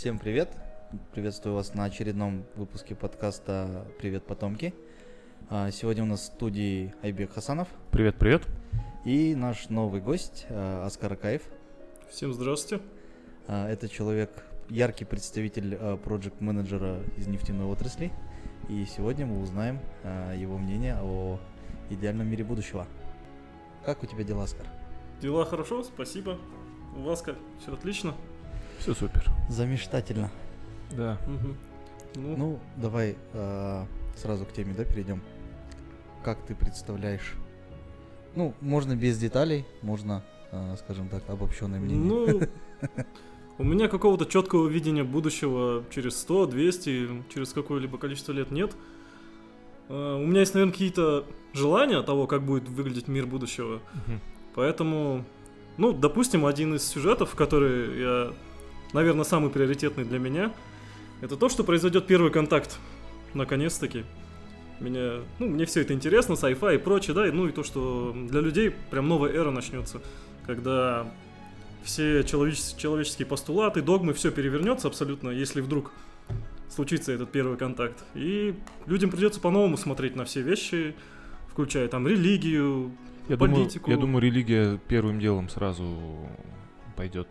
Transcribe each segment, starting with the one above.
Всем привет! Приветствую вас на очередном выпуске подкаста «Привет, потомки». А, Сегодня у нас в студии Айбек Хасанов Привет, привет. и наш новый гость а, Аскар Акаев. Всем здравствуйте. А, Это человек, яркий представитель проект менеджера из нефтяной отрасли. И сегодня мы узнаем его мнение о идеальном мире будущего. Как у тебя дела, Аскар? Дела хорошо, спасибо. У вас как? Все отлично? Все супер. Замечтательно. Да. Мгм. Ну, Ну, давай а, сразу к теме, да, перейдем. Как ты представляешь? Ну, можно без деталей, можно, а, скажем так, обобщенное мнение. ну, у меня какого-то четкого видения будущего через 100, 200, через какое-либо количество лет нет. А, У меня есть, наверное, какие-то желания того, как будет выглядеть мир будущего. Мгм. Поэтому, ну, допустим, один из сюжетов, который я, наверное, самый приоритетный для меня, это то, что произойдет первый контакт. Наконец-таки. Меня, ну, мне все это интересно, sci-fi и прочее, да, и, ну и то, что для людей прям новая эра начнется, когда все человечес- человеческие постулаты, догмы, все перевернется абсолютно, если вдруг случится этот первый контакт. И людям придется по-новому смотреть на все вещи, включая там религию, Я думаю, Политику. я думаю, религия первым делом сразу пойдет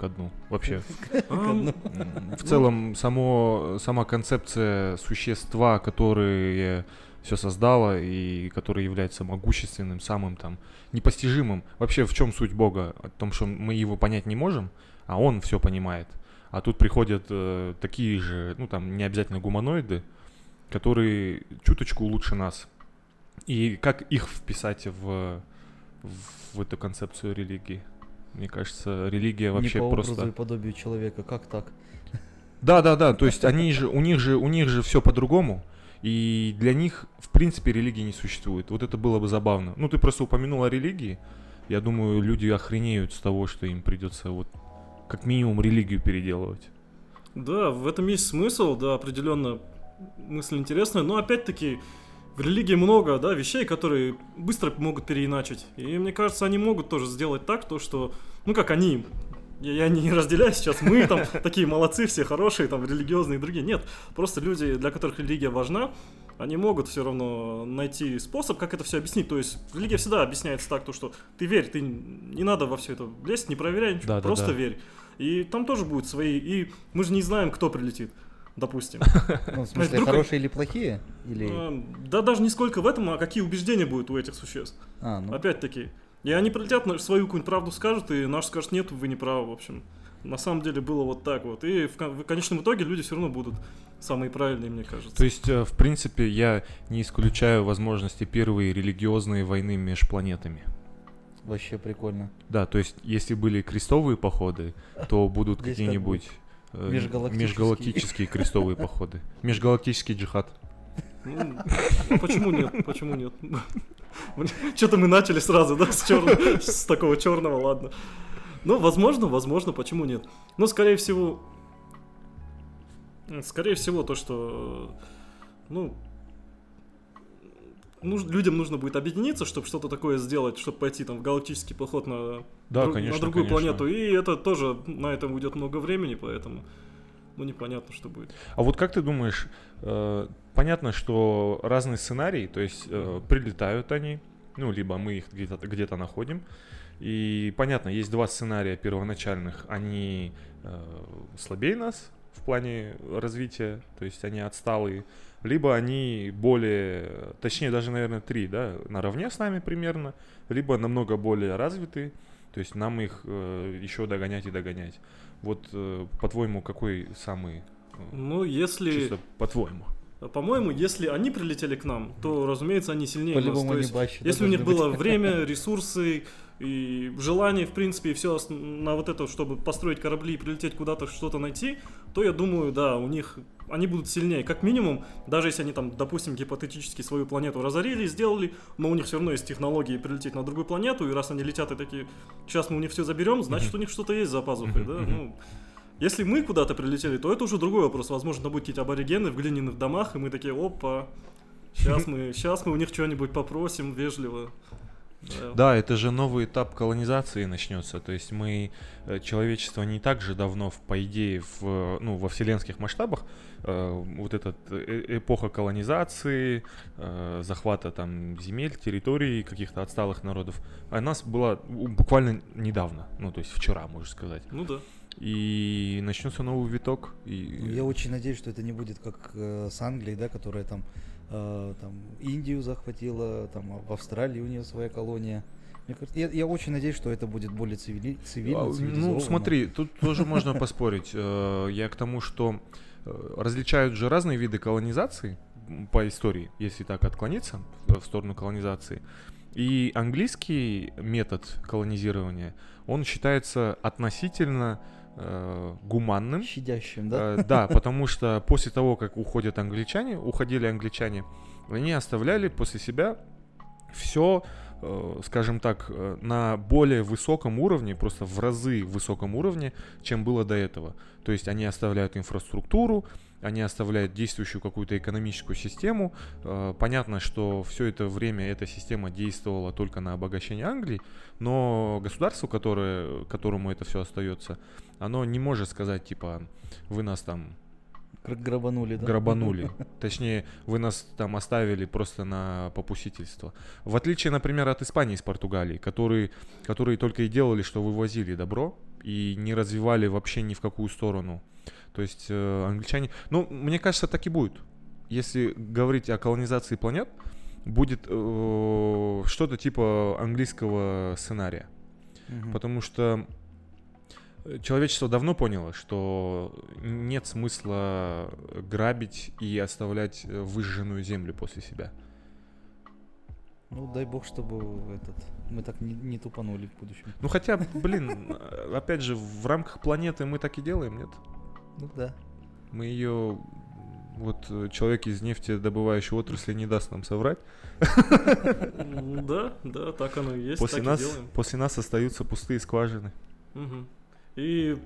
ко дну. Вообще. В целом, само, сама концепция существа, которое все создало и которое является могущественным, самым там непостижимым. Вообще, в чем суть Бога? О том, что мы его понять не можем, а он все понимает. А тут приходят э, такие же, ну там не обязательно гуманоиды, которые чуточку лучше нас. И как их вписать в, в эту концепцию религии? Мне кажется, религия Не вообще по образу просто... и подобию человека, как так? Да, да, да. То есть они же, у них же, у них же все по-другому. И для них, в принципе, религии не существует. Вот это было бы забавно. Ну, ты просто упомянул о религии. Я думаю, люди охренеют с того, что им придется вот как минимум религию переделывать. Да, в этом есть смысл, да, определенно мысль интересная, но опять-таки в религии много, да, вещей, которые быстро могут переиначить. И мне кажется, они могут тоже сделать так, то что, ну как они, я, я не разделяю сейчас, мы там такие молодцы, все хорошие, там религиозные и другие. Нет, просто люди, для которых религия важна, они могут все равно найти способ, как это все объяснить. То есть религия всегда объясняется так, то, что ты верь, ты не надо во все это лезть, не проверяй ничего, Да-да-да. просто верь. И там тоже будут свои. И мы же не знаем, кто прилетит, допустим. Ну, в смысле, вдруг- хорошие или плохие? Или... А, Да даже не сколько в этом, а какие убеждения будут у этих существ. А, ну, Опять-таки. И они прилетят, свою какую-нибудь правду скажут, и наш скажет, нет, вы не правы, в общем. На самом деле было вот так вот. И в, кон- в конечном итоге люди все равно будут самые правильные, мне кажется. То есть, э, в принципе, я не исключаю возможности первой религиозной войны между планетами. вообще прикольно. Да, то есть, если были крестовые походы, то будут как какие-нибудь межгалактические. межгалактические крестовые походы. Межгалактический джихад. Ну, а почему нет? Почему нет? Что-то мы начали сразу, да, с, чёрного- с такого черного, ладно. Ну, возможно, возможно, почему нет? Но, скорее всего, скорее всего, то, что, ну, нуж- людям нужно будет объединиться, чтобы что-то такое сделать, чтобы пойти там в галактический поход на, Да, друг- конечно, на другую конечно. планету. И это тоже на этом уйдет много времени, поэтому, ну, непонятно, что будет. А вот как ты думаешь, э, понятно, что разные сценарии, то есть э, прилетают они, ну, либо мы их где-то где находим, и понятно, есть два сценария первоначальных, они э, слабее нас в плане развития, то есть они отсталые, либо они более, точнее даже, наверное, три, да, наравне с нами примерно, либо намного более развитые, то есть нам их э, еще догонять и догонять. Вот, э, по-твоему, какой самый э, Ну, если... Чисто по-твоему. По-моему, если они прилетели к нам, то, разумеется, они сильнее нас. По-любому То не есть, если у них должны было быть. время, ресурсы и желание, в принципе, и все на вот это, чтобы построить корабли и прилететь куда-то, что-то найти, то я думаю, да, у них они будут сильнее. Как минимум, даже если они там, допустим, гипотетически свою планету разорили, сделали, но у них все равно есть технологии прилететь на другую планету, и раз они летят и такие, сейчас мы у них все заберем, значит, у них что-то есть за пазухой, да? Ну, если мы куда-то прилетели, то это уже другой вопрос. Возможно, будут какие-то аборигены в глиняных домах, и мы такие, опа, сейчас мы, сейчас мы у них что-нибудь попросим вежливо. Да. Это же новый этап колонизации начнется. То есть мы, э, человечество не так же давно, в- по идее, в, ну, во вселенских масштабах, э, вот эта эпоха колонизации, э, захвата там земель, территорий каких-то отсталых народов, а нас была буквально недавно, ну, то есть вчера, можно сказать. Ну да. И начнется новый виток. И... Я очень надеюсь, что это не будет как э, с Англией, да, которая там, э, там Индию захватила, там а в Австралии у нее своя колония. Мне кажется, я, я очень надеюсь, что это будет более цивили, цивильно, А, Ну, смотри, тут тоже можно поспорить. Э, Я к тому, что э, различают же разные виды колонизации по истории, если так отклониться в сторону колонизации. И английский метод колонизирования, он считается относительно э, гуманным. щадящим, да? Э, Да, потому что после того, как уходят англичане, уходили англичане, они оставляли после себя все, скажем так, э, на более высоком уровне, просто в разы высоком уровне, чем было до этого. То есть они оставляют инфраструктуру, они оставляют действующую какую-то экономическую систему. Э, Понятно, что все это время эта система действовала только на обогащение Англии, но государство, которое, которому это все остается, оно не может сказать, типа, вы нас там грабанули, да? грабанули. Точнее, вы нас там оставили просто на попустительство. В отличие, например, от Испании с Португалией, которые, которые только и делали, что вывозили добро и не развивали вообще ни в какую сторону. То есть э, англичане... Ну, мне кажется, так и будет. Если говорить о колонизации планет, будет э, что-то типа английского сценария. Мгм. Потому что человечество давно поняло, что нет смысла грабить и оставлять выжженную землю после себя. Ну, дай бог, чтобы этот, мы так не, не тупанули в будущем. Ну хотя, блин, опять же, в рамках планеты мы так и делаем, нет? Ну да. Мы ее... Вот э, человек из нефтедобывающей отрасли не даст нам соврать. Да, да, так оно и есть. После так нас, после нас остаются пустые скважины. Мгм. И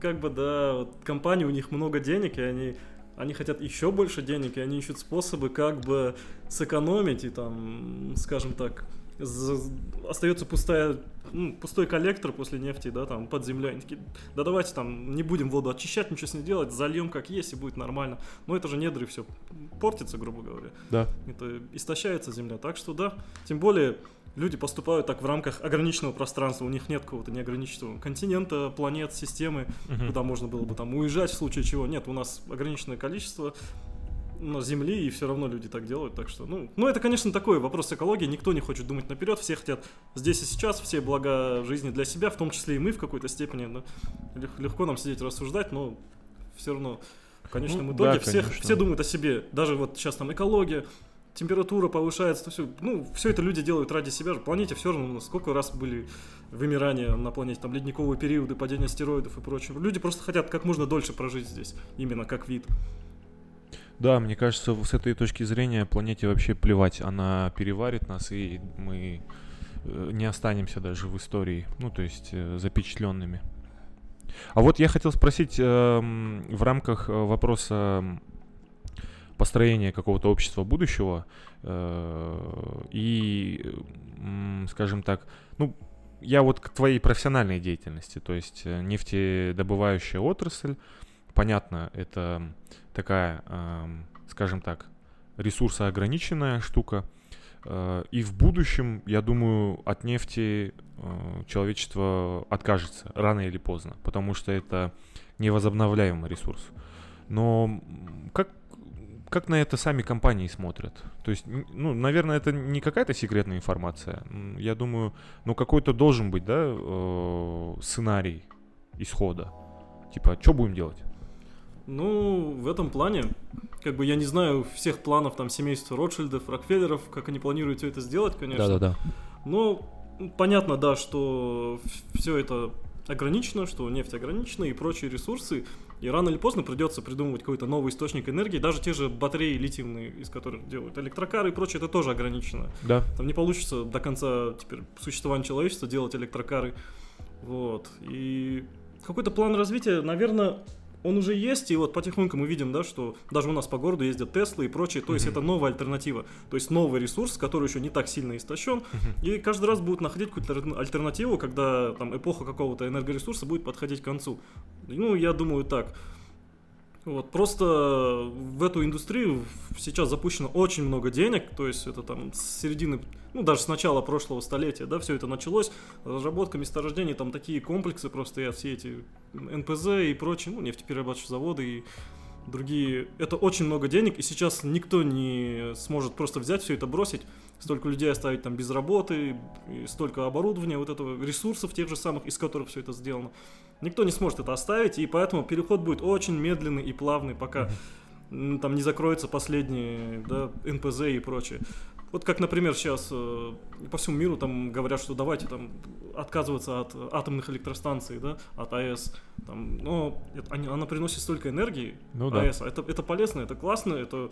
как бы, да, вот компании, у них много денег, и они, они хотят еще больше денег, и они ищут способы, как бы сэкономить, и там, скажем так, остается пустая, ну, пустой коллектор после нефти, да, там, под землей. Они такие, да давайте там не будем воду очищать, ничего с ней делать, зальем как есть, и будет нормально. Но это же недры все портится, грубо говоря Да. это истощается земля. Так что да, тем более люди поступают так в рамках ограниченного пространства, у них нет какого-то неограниченного континента, планет, системы, куда можно было бы там уезжать в случае чего. Нет, у нас ограниченное количество ну, земли, и все равно люди так делают, так что, ну, ну, это, конечно, такой вопрос экологии, никто не хочет думать наперед, все хотят здесь и сейчас, все блага жизни для себя, в том числе и мы в какой-то степени. Лег- легко нам сидеть рассуждать, но все равно в конечном Ну, итоге да, всех, конечно. все думают о себе, даже вот сейчас там экология, температура повышается, все, ну, все это люди делают ради себя же. Планете все равно, сколько раз были вымирания на планете, там, ледниковые периоды, падение астероидов и прочее. Люди просто хотят как можно дольше прожить здесь, именно как вид. Да, мне кажется, с этой точки зрения планете вообще плевать. Она переварит нас, и мы э, не останемся даже в истории, ну, то есть э, запечатленными. А вот я хотел спросить эм, в рамках э, вопроса построения какого-то общества будущего и, скажем так, ну, я вот к твоей профессиональной деятельности, то есть нефтедобывающая отрасль, понятно, это такая, эм, скажем так, ресурсоограниченная штука. Э, И в будущем, я думаю, от нефти э, человечество откажется рано или поздно, потому что это невозобновляемый ресурс. Но как, как на это сами компании смотрят? То есть, ну, наверное, это не какая-то секретная информация. Я думаю, ну, какой-то должен быть, да, э, сценарий исхода. Типа, что будем делать? Ну, в этом плане, как бы я не знаю всех планов там семейства Ротшильдов, Рокфеллеров, как они планируют все это сделать, конечно. Да-да-да. Но понятно, да, что все это ограничено, что нефть ограничена и прочие ресурсы. И рано или поздно придется придумывать какой-то новый источник энергии. Даже те же батареи литиевные, из которых делают электрокары и прочее, это тоже ограничено. Да. Там не получится до конца теперь существования человечества делать электрокары. Вот. И какой-то план развития, наверное, он уже есть, и вот потихоньку мы видим, да, что даже у нас по городу ездят Теслы и прочее, то есть это новая альтернатива, то есть новый ресурс, который еще не так сильно истощен, и каждый раз будут находить какую-то альтерна- альтернативу, когда там эпоха какого-то энергоресурса будет подходить к концу. Ну, я думаю так. Вот, просто в эту индустрию сейчас запущено очень много денег, то есть это там с середины, ну даже с начала прошлого столетия, да, все это началось, разработка месторождений, там такие комплексы просто и все эти НПЗ и прочие, ну, нефтеперерабатывающие заводы и другие. Это очень много денег, и сейчас никто не сможет просто взять все это бросить, столько людей оставить там без работы, столько оборудования, вот этого ресурсов тех же самых, из которых все это сделано. Никто не сможет это оставить, и поэтому переход будет очень медленный и плавный, пока там не закроются последние да, НПЗ и прочее. Вот как, например, сейчас э, по всему миру там говорят, что давайте там отказываться от атомных электростанций, да, от АЭС. Там, но это- они- она приносит столько энергии, Ну да. АЭС. Это, это полезно, это классно, это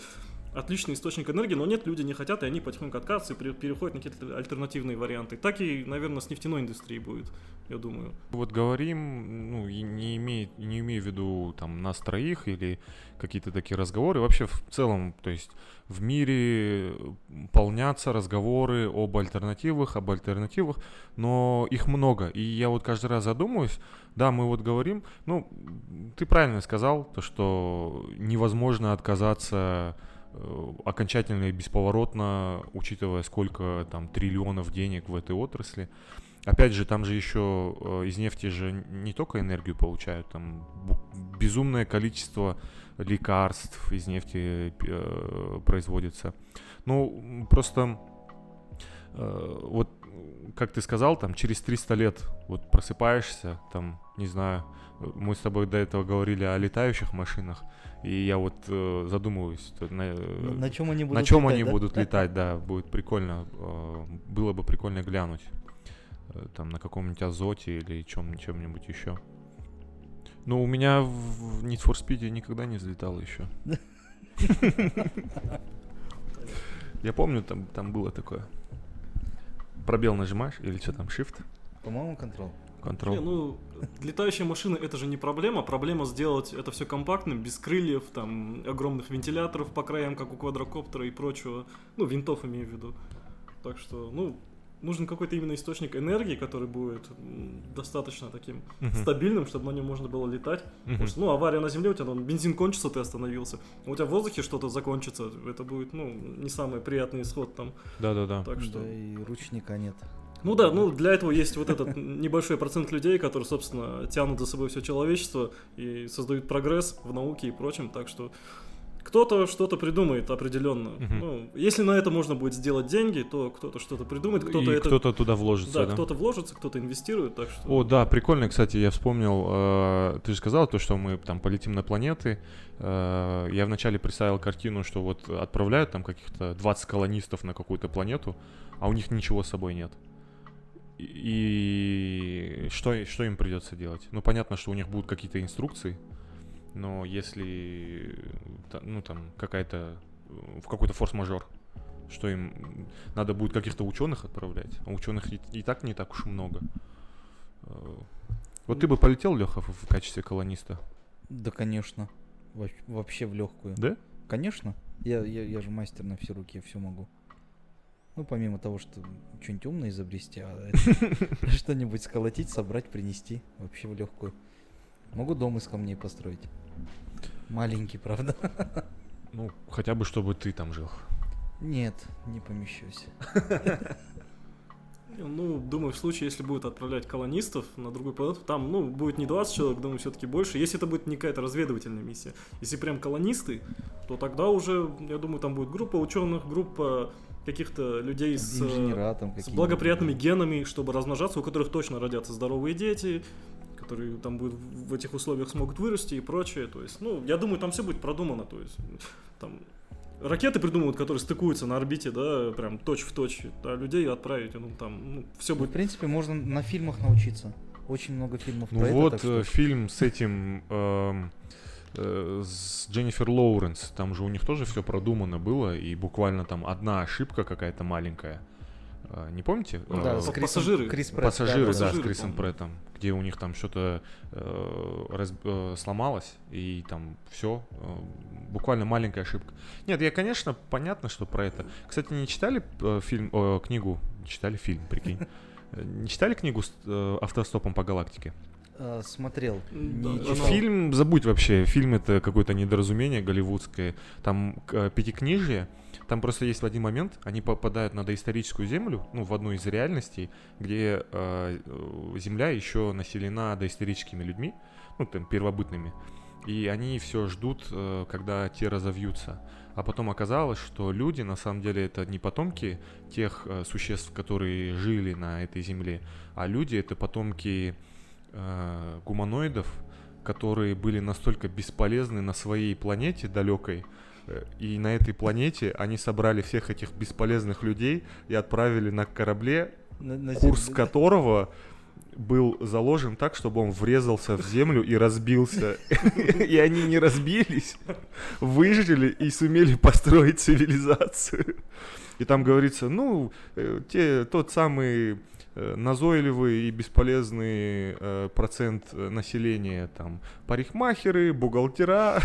отличный источник энергии, но нет, люди не хотят, и они потихоньку отказываются и пере- переходят на какие-то альтернативные варианты. Так и, наверное, с нефтяной индустрией будет, я думаю. Вот говорим, ну, не имею, не имею в виду там нас троих или какие-то такие разговоры. Вообще в целом, то есть в мире полнятся разговоры об альтернативах, об альтернативах, но их много. И я вот каждый раз задумываюсь, да, мы вот говорим, ну, ты правильно сказал, то, что невозможно отказаться окончательно и бесповоротно, учитывая, сколько там триллионов денег в этой отрасли. Опять же, там же еще э, из нефти же не только энергию получают, там безумное количество лекарств из нефти э, производится. Ну, просто э, вот, как ты сказал, там через 300 лет вот просыпаешься, там, не знаю, мы с тобой до этого говорили о летающих машинах, и я вот э, задумываюсь, на, э, На чем они будут на чем летать, они да? будут летать, да, будет прикольно. э, Было бы прикольно глянуть. э, Там на каком-нибудь азоте или чем, чем-нибудь еще. Ну, у меня в Need for Speed никогда не взлетало еще. Я помню, там, там было такое. Пробел нажимаешь или что там, shift, По-моему, контрол. control. Не, ну, летающие машины это же не проблема. Проблема сделать это все компактным, без крыльев, там, огромных вентиляторов по краям, как у квадрокоптера и прочего. Ну, винтов имею в виду. Так что, ну, нужен какой-то именно источник энергии, который будет достаточно таким Мгм. стабильным, чтобы на нем можно было летать. Мгм. Потому что, ну, авария на земле, у тебя там бензин кончится, ты остановился. А у тебя в воздухе что-то закончится, это будет, ну, не самый приятный исход там. Да-да-да. Так что... Да и ручника нет. Ну да, ну для этого есть вот этот небольшой процент людей, которые, собственно, тянут за собой все человечество и создают прогресс в науке и прочем, так что кто-то что-то придумает определенно. Мгм. Ну, если на это можно будет сделать деньги, то кто-то что-то придумает, кто-то это... кто-то туда вложится, да, да? кто-то вложится, кто-то инвестирует, так что... О, да, прикольно, кстати, я вспомнил, э, ты же сказал то, что мы там полетим на планеты. Э, я вначале представил картину, что вот отправляют там каких-то 20 колонистов на какую-то планету, а у них ничего с собой нет. И и что, что им придется делать? Ну, понятно, что у них будут какие-то инструкции, но если, ну, там, какая-то, э, в какой-то форс-мажор, что им надо будет каких-то ученых отправлять, а ученых и, и так не так уж много. Э, Вот ты бы полетел, Леха, в качестве колониста, Да, конечно. Во- Вообще в легкую. да? Конечно. Я, я, я же мастер на все руки, я все могу. Ну, помимо того, что что-нибудь умное изобрести, а что-нибудь сколотить, собрать, принести. Вообще в легкую. Могу дом из камней построить. Маленький, правда? Ну, хотя бы, чтобы ты там жил. Нет, не помещусь. Ну, думаю, в случае, если будут отправлять колонистов на другую планету, там, ну, будет не 20 человек, думаю, все-таки больше. Если это будет не какая-то разведывательная миссия. Если прям колонисты, то тогда уже, я думаю, там будет группа ученых, группа каких-то людей с, с благоприятными генами, чтобы размножаться, у которых точно родятся здоровые дети, которые там будут в этих условиях смогут вырасти и прочее. То есть, ну, я думаю, там все будет продумано. То есть, там ракеты придумывают, которые стыкуются на орбите, да, прям точь в точь, а людей отправить, ну, там, ну, все Ну, в будет принципе, можно на фильмах научиться. Очень много фильмов Ну про это, вот так что фильм с этим, эм, э, с Дженнифер Лоуренс, там же у них тоже все продумано было, и буквально там одна ошибка какая-то маленькая, Не помните? Да, А, с Крисом- пассажиры. Крис Пратт, Пассажиры, да, с Пассажиры, Крисом помню. Преттом, где у них там что-то э, раз- э, сломалось, и там все, буквально маленькая ошибка. Нет, я, конечно, понятно, что про это. Кстати, не читали э, фильм, э, книгу, читали фильм, прикинь. Э, Не читали книгу с э, автостопом по галактике? А, смотрел. Не да, читал. Фильм, забудь вообще, фильм это какое-то недоразумение голливудское. Там э, пятикнижие, там просто есть в один момент, они попадают на доисторическую землю, ну, в одну из реальностей, где э, э, земля еще населена доисторическими людьми, ну, там, первобытными. И они все ждут, э, когда те разовьются. А потом оказалось, что люди на самом деле это не потомки тех э, существ, которые жили на этой земле, а люди это потомки э, гуманоидов, которые были настолько бесполезны на своей планете далекой, э, и на этой планете они собрали всех этих бесполезных людей и отправили на корабле, На- на курс землю, которого был заложен так, чтобы он врезался в землю и разбился. И они не разбились, выжили и сумели построить цивилизацию. И там говорится, ну, э, те, тот самый назойливый и бесполезный э, процент э, населения, там, парикмахеры, бухгалтера,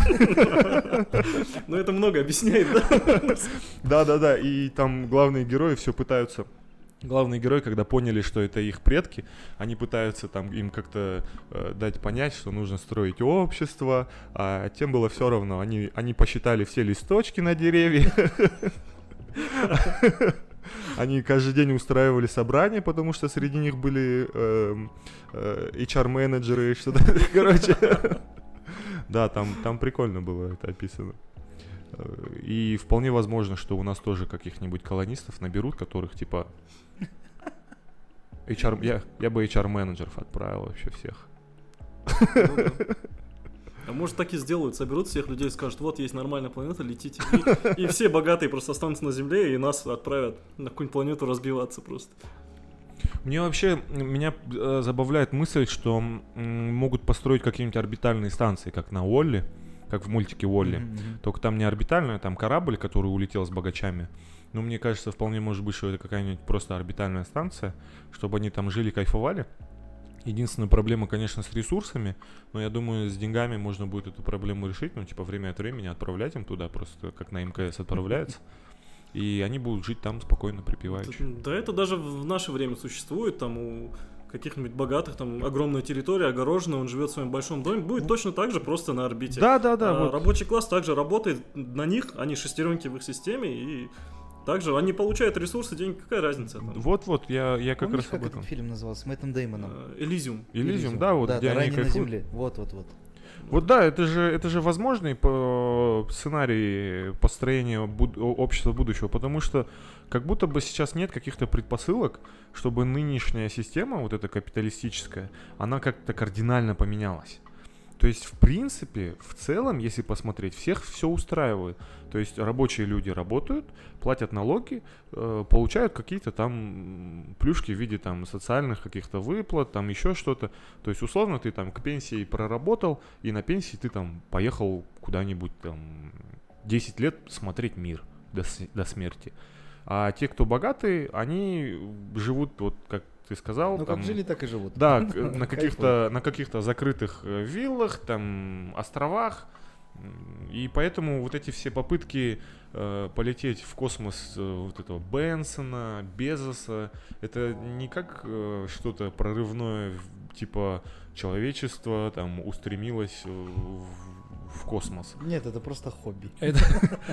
Ну, это много объясняет, да? Да-да-да, и там главные герои все пытаются... Главные герои, когда поняли, что это их предки, они пытаются там им как-то э, дать понять, что нужно строить общество, а тем было все равно. Они, они посчитали все листочки на деревьях. Они каждый день устраивали собрания, потому что среди них были эм, э, HR-менеджеры, что-то, короче. Да, там, там прикольно было это описано. Э, И вполне возможно, что у нас тоже каких-нибудь колонистов наберут, которых типа HR, я, я бы HR-менеджеров отправил вообще всех. Ну да. А может так и сделают, соберут всех людей и скажут, вот есть нормальная планета, летите. И, и все богатые просто останутся на Земле, и нас отправят на какую-нибудь планету разбиваться просто. Мне вообще, меня э, забавляет мысль, что м, могут построить какие-нибудь орбитальные станции, как на Уолли, как в мультике Уолли. Мгм. Только там не орбитальная, там корабль, который улетел с богачами. Но мне кажется, вполне может быть, что это какая-нибудь просто орбитальная станция, чтобы они там жили, кайфовали. Единственная проблема, конечно, с ресурсами, но я думаю, с деньгами можно будет эту проблему решить, ну, типа, время от времени отправлять им туда, просто как на МКС отправляется. И они будут жить там спокойно, припеваючи. Да это даже в наше время существует, там у каких-нибудь богатых, там огромная территория, огороженная, он живет в своем большом доме, будет точно так же, просто на орбите. Да, да, да, А вот. Рабочий класс также работает на них, они шестеренки в их системе, и также они получают ресурсы, деньги, какая разница там? Вот-вот, я, я как Помнишь, раз как об этом. этот фильм назывался? С Мэттом Деймоном. Э, Элизиум. Элизиум, да, вот где да, они «Ранее на земле. Вот, вот, вот. Вот да, это же, это же возможный по сценарий построения буд- общества будущего, потому что как будто бы сейчас нет каких-то предпосылок, чтобы нынешняя система, вот эта капиталистическая, она как-то кардинально поменялась. То есть, в принципе, в целом, если посмотреть, всех все устраивает. То есть рабочие люди работают, платят налоги, э, получают какие-то там плюшки в виде там социальных каких-то выплат, там еще что-то. То есть, условно, ты там к пенсии проработал, и на пенсии ты там поехал куда-нибудь там 10 лет смотреть мир до, до смерти. А те, кто богатые, они живут, вот как ты сказал, Ну, там, как жили, так и живут. да, на каких-то на каких-то закрытых э, виллах, там островах, и поэтому вот эти все попытки э, полететь в космос э, вот этого Бенсона, Безоса, это не как э, что-то прорывное, типа человечество там устремилось э, в, в космос. Нет, это просто хобби. Это,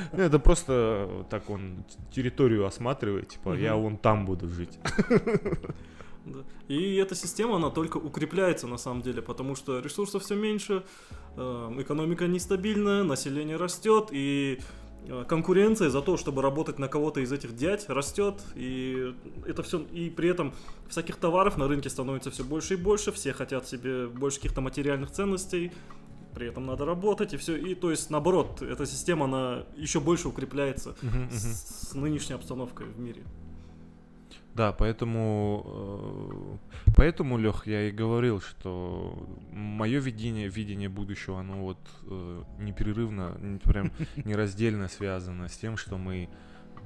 ну, это просто так он территорию осматривает, типа я вон там буду жить. Да. И эта система, она только укрепляется на самом деле, потому что ресурсов все меньше, э, экономика нестабильная, население растет, и э, конкуренция за то, чтобы работать на кого-то из этих дядь, растет, и это все, и при этом всяких товаров на рынке становится все больше и больше, все хотят себе больше каких-то материальных ценностей, при этом надо работать, и все, и то есть наоборот, эта система, она еще больше укрепляется с, с нынешней обстановкой в мире. Да, поэтому, э, поэтому, Лех, я и говорил, что мое видение, видение будущего, оно вот э, непрерывно, прям нераздельно связано с тем, что мы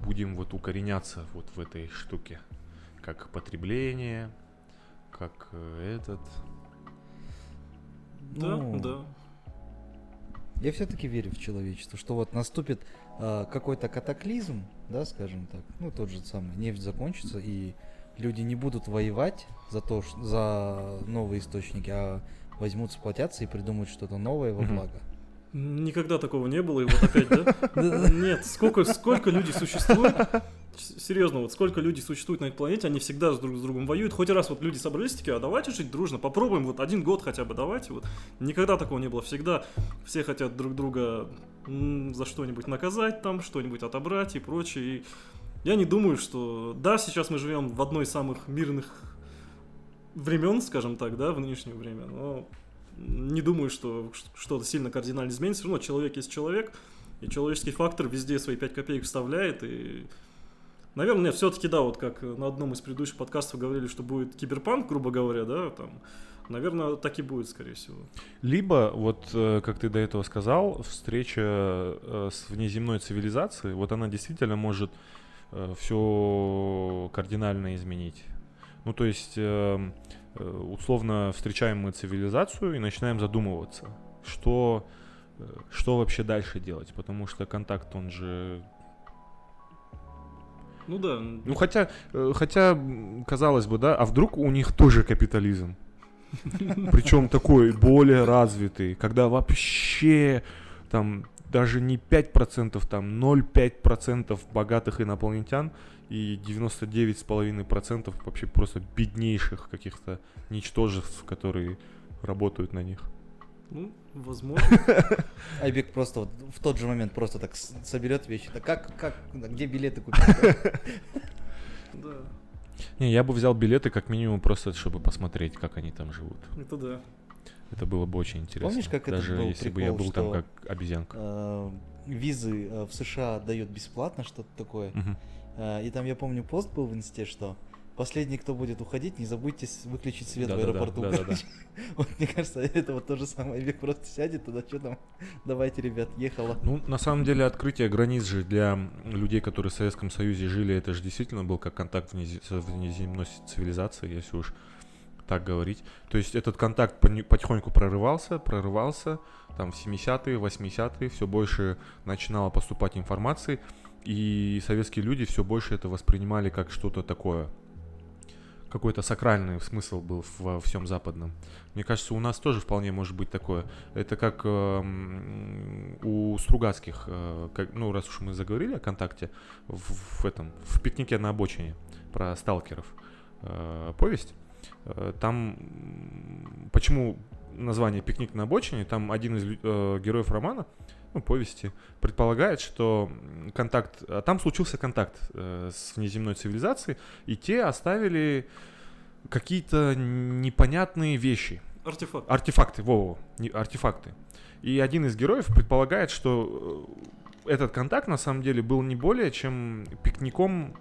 будем вот укореняться вот в этой штуке. как потребление, как э, этот. Да, Ну, да. Я все-таки верю в человечество, что вот наступит а, какой-то катаклизм, да, скажем так, ну тот же самый, нефть закончится, и люди не будут воевать за то, за новые источники, а возьмут, сплотятся и придумают что-то новое во благо. Никогда такого не было, и вот опять, да? Нет, сколько, сколько людей существует, серьезно, вот сколько людей существует на этой планете, они всегда с друг с другом воюют. Хоть раз вот люди собрались такие, а давайте жить дружно, попробуем вот один год хотя бы, давайте вот. Никогда такого не было, всегда все хотят друг друга за что-нибудь наказать там, что-нибудь отобрать и прочее. И я не думаю, что... Да, сейчас мы живем в одной из самых мирных времен, скажем так, да, в нынешнее время, но не думаю, что что-то сильно кардинально изменится. Все равно человек есть человек, и человеческий фактор везде свои 5 копеек вставляет, и... Наверное, все-таки, да, вот как на одном из предыдущих подкастов говорили, что будет киберпанк, грубо говоря, да, там, наверное, так и будет, скорее всего. Либо, вот э, как ты до этого сказал, встреча э, с внеземной цивилизацией, вот она действительно может все кардинально изменить. Ну, то есть, э, э, условно, встречаем мы цивилизацию и начинаем задумываться, что, э, что вообще дальше делать, потому что контакт, он же Ну да, Ну хотя, э, хотя, казалось бы, да, а вдруг у них тоже капитализм? Причем такой более развитый, когда вообще там даже не 5%, там 0,5% богатых инопланетян и 99,5% вообще просто беднейших каких-то ничтожеств, которые работают на них. Ну, возможно. Айбек просто вот в тот же момент просто так соберет вещи. Так как, как, где билеты купить? Да, Не, я бы взял билеты как минимум просто, чтобы посмотреть, как они там живут. это да. Это было бы очень интересно. Помнишь, как это Даже был если бы я прикол, был там как обезьянка. Э, Визы э, в США дают бесплатно, что-то такое. Мгм. Э, И там, я помню, пост был в инсте, что последний, кто будет уходить, не забудьте выключить свет в Да-да-да, аэропорту. да-да-да. короче. Вот мне кажется, это вот то же самое. Век просто сядет туда, что там, давайте, ребят, ехала. Ну, на самом деле, открытие границ же для людей, которые в Советском Союзе жили, это же действительно был как контакт с внеземной цивилизацией, если уж так говорить. То есть этот контакт потихоньку прорывался, прорывался, там в 70-е, 80-е все больше начинало поступать информации, и советские люди все больше это воспринимали как что-то такое. Какой-то сакральный смысл был во всем западном. Мне кажется, у нас тоже вполне может быть такое. Это как эм, у Стругацких, э, как, ну, раз уж мы заговорили о контакте, в, в этом, в пикнике на обочине про сталкеров э, повесть. Э, Там почему название «Пикник на обочине»? Там один из э, героев романа, ну, повести, предполагает, что контакт, а там случился контакт э, с внеземной цивилизацией, и те оставили какие-то непонятные вещи, Артефакт. Артефакты, во, не, артефакты. И один из героев предполагает, что э, этот контакт на самом деле был не более чем пикником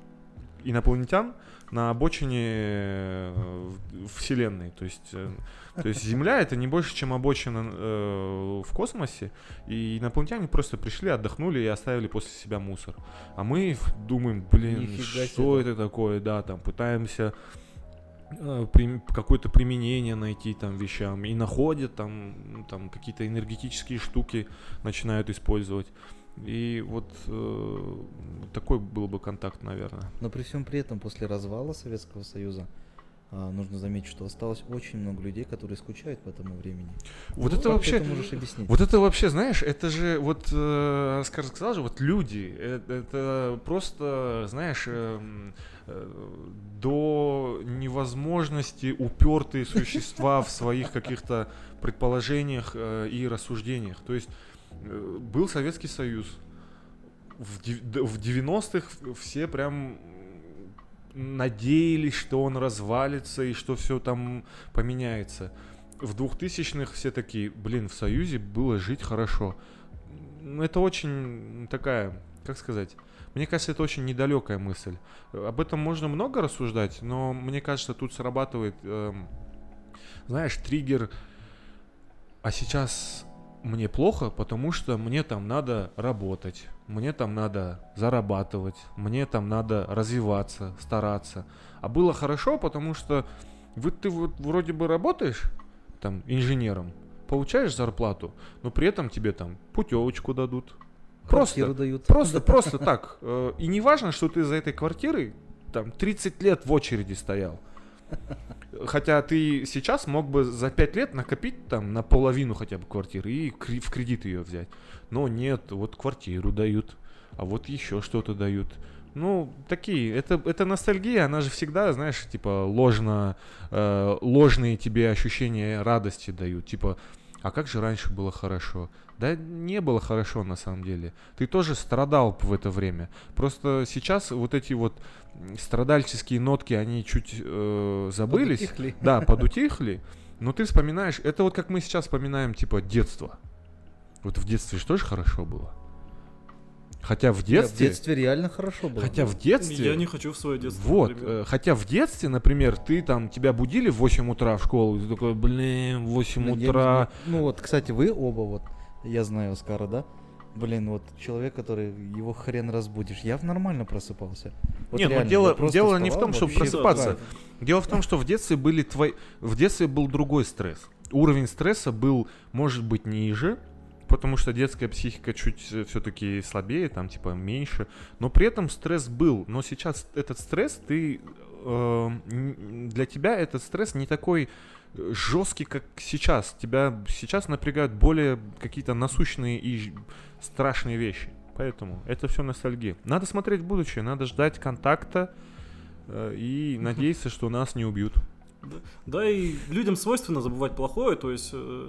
инопланетян на обочине э, Вселенной. То есть, э, то есть Земля это не больше, чем обочина э, в космосе. И инопланетяне просто пришли, отдохнули и оставили после себя мусор. А мы думаем, блин, Нифига что себе. это такое, да, там пытаемся э, какое-то применение найти там вещам и находят там, м, там какие-то энергетические штуки начинают использовать. И вот э, такой был бы контакт, наверное. Но при всем при этом, после развала Советского Союза, а, нужно заметить, что осталось очень много людей, которые скучают по этому времени. Вот Ну, это вообще, Ты это можешь объяснить? вот это вообще, знаешь, это же вот, э, сказал же, вот люди, э, это, просто, знаешь, эм, э, до невозможности упертые существа в своих каких-то предположениях э, и рассуждениях. То есть э, был Советский Союз. В, дев- д- в 90-х все прям надеялись, что он развалится и что все там поменяется. В 2000-х все такие, блин, в Союзе было жить хорошо. Это очень такая, как сказать, мне кажется, это очень недалекая мысль. Э, Об этом можно много рассуждать, но мне кажется, тут срабатывает, эм, знаешь, триггер. А сейчас мне плохо, потому что мне там надо работать, мне там надо зарабатывать, мне там надо развиваться, стараться. А было хорошо, потому что вот ты вот вроде бы работаешь там инженером, получаешь зарплату, но при этом тебе там путевочку дадут. Просто, дают. просто, просто так. Э, И не важно, что ты за этой квартирой там 30 лет в очереди стоял. Хотя ты сейчас мог бы за 5 лет накопить там на половину хотя бы квартиры и в кредит ее взять. Но нет, вот квартиру дают, а вот еще что-то дают. Ну, такие, это, это ностальгия, она же всегда, знаешь, типа ложно, э, ложные тебе ощущения радости дают. Типа, а как же раньше было хорошо? Да не было хорошо на самом деле. Ты тоже страдал в это время. Просто сейчас вот эти вот страдальческие нотки, они чуть э, забылись. Подутихли. Да, подутихли. Но ты вспоминаешь, это вот как мы сейчас вспоминаем, типа, детство. Вот в детстве же тоже хорошо было. Хотя в Да, В детстве... детстве реально хорошо было. Хотя в детстве... Я не хочу в свое детство. Вот, например. э, хотя в детстве, например, ты там, тебя будили в 8 утра в школу, и ты такой, блин, 8 Блин, я не утра. знаю. Ну вот, кстати, вы оба вот, я знаю Оскара, да? Блин, вот человек, который его хрен разбудишь. Я нормально просыпался. Вот Нет, ну реально, дело- я просто дело не в вставал том, чтобы просыпаться. кайф. Дело в том, что в детстве были твои... В детстве был другой стресс. Уровень стресса был, может быть, ниже, потому что детская психика чуть все-таки слабее, там типа меньше, но при этом стресс был. Но сейчас этот стресс, ты э, для тебя этот стресс не такой жесткий, как сейчас. Тебя сейчас напрягают более какие-то насущные и страшные вещи. Поэтому это все ностальгия. Надо смотреть будущее, надо ждать контакта э, и надеяться, что нас не убьют. Да и людям свойственно забывать плохое, то есть э,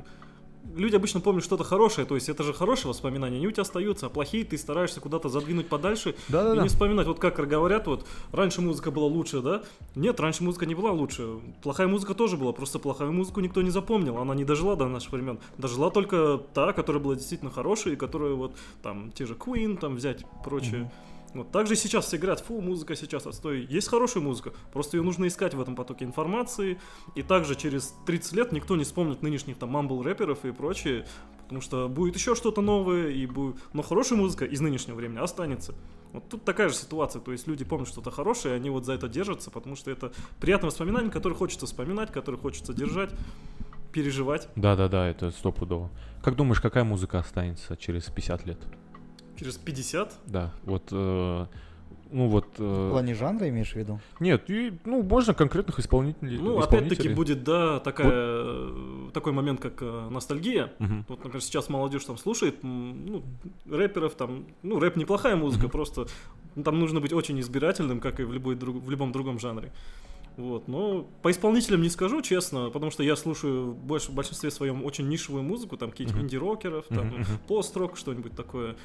люди обычно помнят что-то хорошее, то есть это же хорошие воспоминания, они у тебя остаются, а плохие ты стараешься куда-то задвинуть подальше и не вспоминать. Вот как говорят, вот раньше музыка была лучше, да? Нет, раньше музыка не была лучше. Плохая музыка тоже была, просто плохую музыку никто не запомнил, она не дожила до наших времен. Дожила только та, которая была действительно хорошая, и которая вот там те же Queen там взять прочее. Вот также сейчас все говорят, фу, музыка сейчас отстой. Есть хорошая музыка, просто ее нужно искать в этом потоке информации. И также через 30 лет никто не вспомнит нынешних там мамбл рэперов и прочее, потому что будет еще что-то новое, и будет... но хорошая музыка из нынешнего времени останется. Вот тут такая же ситуация, то есть люди помнят что-то хорошее, и они вот за это держатся, потому что это приятное воспоминание, которое хочется вспоминать, которое хочется держать, переживать. Да-да-да, это стопудово. Как думаешь, какая музыка останется через 50 лет? Через 50 Да, вот, э, ну вот... э, В плане жанра имеешь в виду? Нет, и, ну, можно конкретных исполнителей. Ну, опять-таки будет, да, такая, э, такой момент, как э, ностальгия. Мгм. Вот, например, сейчас молодежь там слушает, ну, рэперов там, ну, рэп неплохая музыка, просто ну, там нужно быть очень избирательным, как и в, любой друг, в любом другом жанре. Вот, но по исполнителям не скажу, честно, потому что я слушаю больше, в большинстве своем очень нишевую музыку, там какие-то инди-рокеров, там, пост-рок, что-нибудь такое.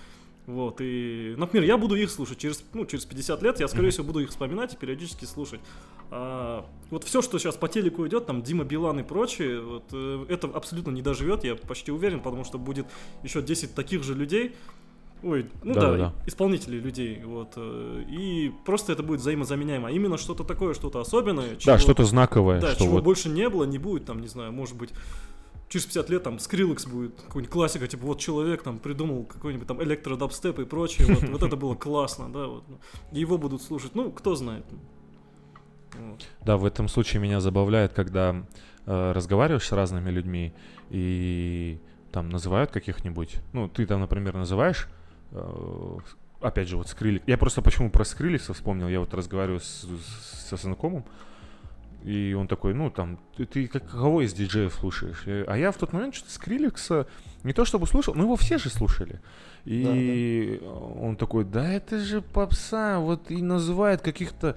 Вот, и, например, я буду их слушать через, ну, через 50 лет, я, скорее всего, буду их вспоминать и периодически слушать. А, вот все, что сейчас по телеку идет, там Дима Билан и прочее, вот, э, это абсолютно не доживет, я почти уверен, потому что будет еще 10 таких же людей, ой, ну да, Да-да-да. исполнителей людей, вот, э, и просто это будет взаимозаменяемо. А именно что-то такое, что-то особенное, Да, чего- что-то знаковое. да, что чего вот... больше не было, не будет, там, не знаю, может быть, через 50 лет там Скриллекс будет, какой-нибудь классика, типа вот человек там придумал какой-нибудь там электродабстеп и прочее, вот, вот это было классно, да, вот. ну, его будут слушать, ну, кто знает. Вот. Да, в этом случае меня забавляет, когда э, разговариваешь с разными людьми и там называют каких-нибудь, ну, ты там, например, называешь, э, опять же, вот Скрилик. Я просто почему про Скриликса вспомнил, я вот разговариваю с, с- со знакомым, и он такой, ну, там, ты, ты как- кого из диджеев слушаешь? А я в тот момент что-то Скриликса не то чтобы слушал, но его все же слушали. И он такой, да это же попса, вот и называет каких-то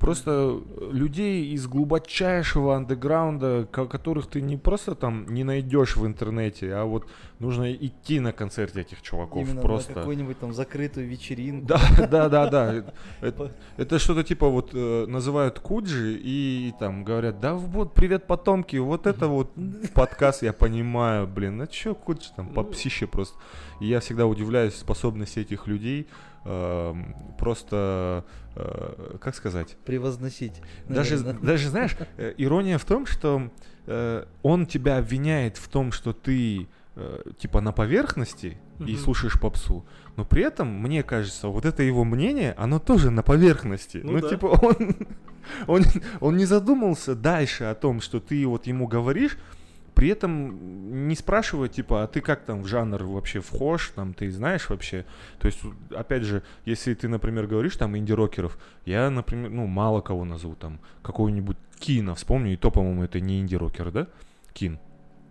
просто людей из глубочайшего андеграунда, ко- которых ты не просто там не найдешь в интернете, а вот нужно идти на концерте этих чуваков Именно просто. на какую-нибудь там закрытую вечеринку. Да, да, да, да. Это, это что-то типа вот э, называют Куджи и там говорят, да вот привет потомки, вот это вот подкаст я понимаю, блин, а чё Куджи там Ну. попсище просто. И я всегда удивляюсь способности этих людей эм, просто, э, как сказать, Превозносить. даже, наверное. даже знаешь, э, ирония в том, что э, он тебя обвиняет в том, что ты э, типа на поверхности и слушаешь попсу, но при этом, мне кажется, вот это его мнение, оно тоже на поверхности. Ну Ну, да. типа, он, он, он не задумался дальше о том, что ты вот ему говоришь, при этом не спрашивая, типа, а ты как там в жанр вообще вхож, там, ты знаешь вообще? То есть, опять же, если ты, например, говоришь там инди-рокеров, я, например, ну, мало кого назову, там, какого-нибудь Keane а, вспомню, и то, по-моему, это не инди-рокер, да? Keane.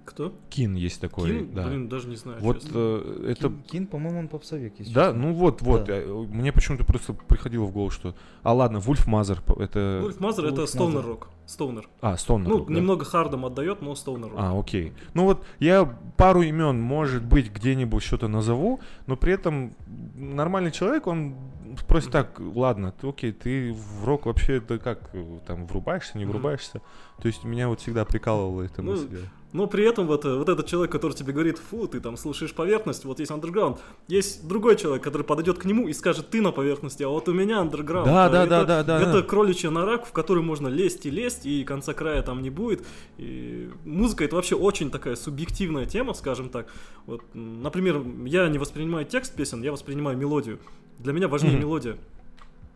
Кто? Keane есть такой, Keane? да. Блин, даже не знаю. вот э, это Keane, Keane, по-моему, он попсовик, если да, честно. ну вот, вот. Да. э, Мне почему-то просто приходило в голову, что. А ладно, Wolfmother, это. Вульф Мазер это stoner rock. Stoner. А, Stoner. Ну, да? немного хардом отдает, но stoner rock. А, окей. Ну вот я пару имен, может быть, где-нибудь что-то назову, но при этом нормальный человек, он спросит так, ладно, ты, окей, ты в рок вообще ты как э, там врубаешься, не врубаешься? То есть меня вот всегда прикалывала эта Ну, мысль. Но при этом вот, э, вот этот человек, который тебе говорит, фу, ты там слушаешь поверхность, вот есть андерграунд. Есть другой человек, который подойдет к нему и скажет, ты на поверхности, а вот у меня андерграунд. Да, А да, это- да, да, да, Это да. кроличья нора, в которую можно лезть и лезть, и конца края там не будет. И музыка это вообще очень такая субъективная тема, скажем так. Вот, например, я не воспринимаю текст песен, я воспринимаю мелодию. Для меня важнее Мгм. мелодия.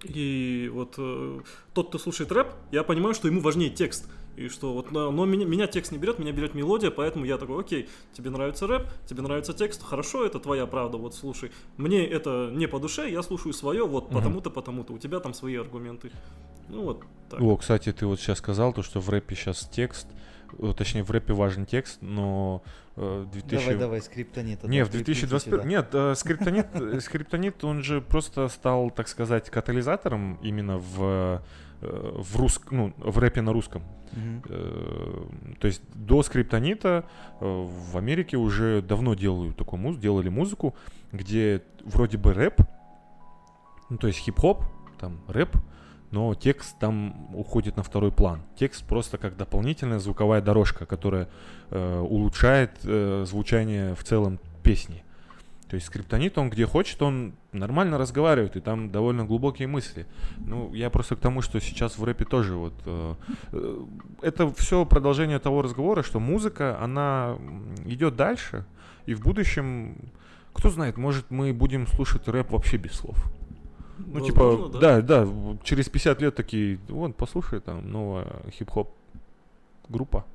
И вот э, тот, кто слушает рэп, я понимаю, что ему важнее текст. И что вот, но, меня, меня текст не берет, меня берет мелодия, поэтому я такой, окей, тебе нравится рэп, тебе нравится текст, хорошо, это твоя правда, вот слушай. Мне это не по душе, я слушаю свое, вот Мгм. потому-то, потому-то. У тебя там свои аргументы. Ну вот так. О, кстати, ты вот сейчас сказал, то, что в рэпе сейчас текст, э, точнее, в рэпе важен текст, но э, 2000... Давай, давай, скриптонит. Не, это в прикрути 2021... сюда. Нет, э, скриптонит, э, скриптонит, он же просто стал, так сказать, катализатором именно в, э, в, руск... ну, в рэпе на русском. Э, То есть до скриптонита э, в Америке уже давно делают такую музыку, делали музыку, где вроде бы рэп, ну то есть хип-хоп, там рэп, но текст там уходит на второй план. Текст просто как дополнительная звуковая дорожка, которая э, улучшает э, звучание в целом песни. То есть скриптонит, он где хочет, он нормально разговаривает, и там довольно глубокие мысли. Ну, я просто к тому, что сейчас в рэпе тоже вот... э, э, это все продолжение того разговора, что музыка, она идет дальше, и в будущем, кто знает, может мы будем слушать рэп вообще без слов. Ну, типа, Возможно, да, да, в- через 50 лет такие, вон, послушай, там, новая хип-хоп группа.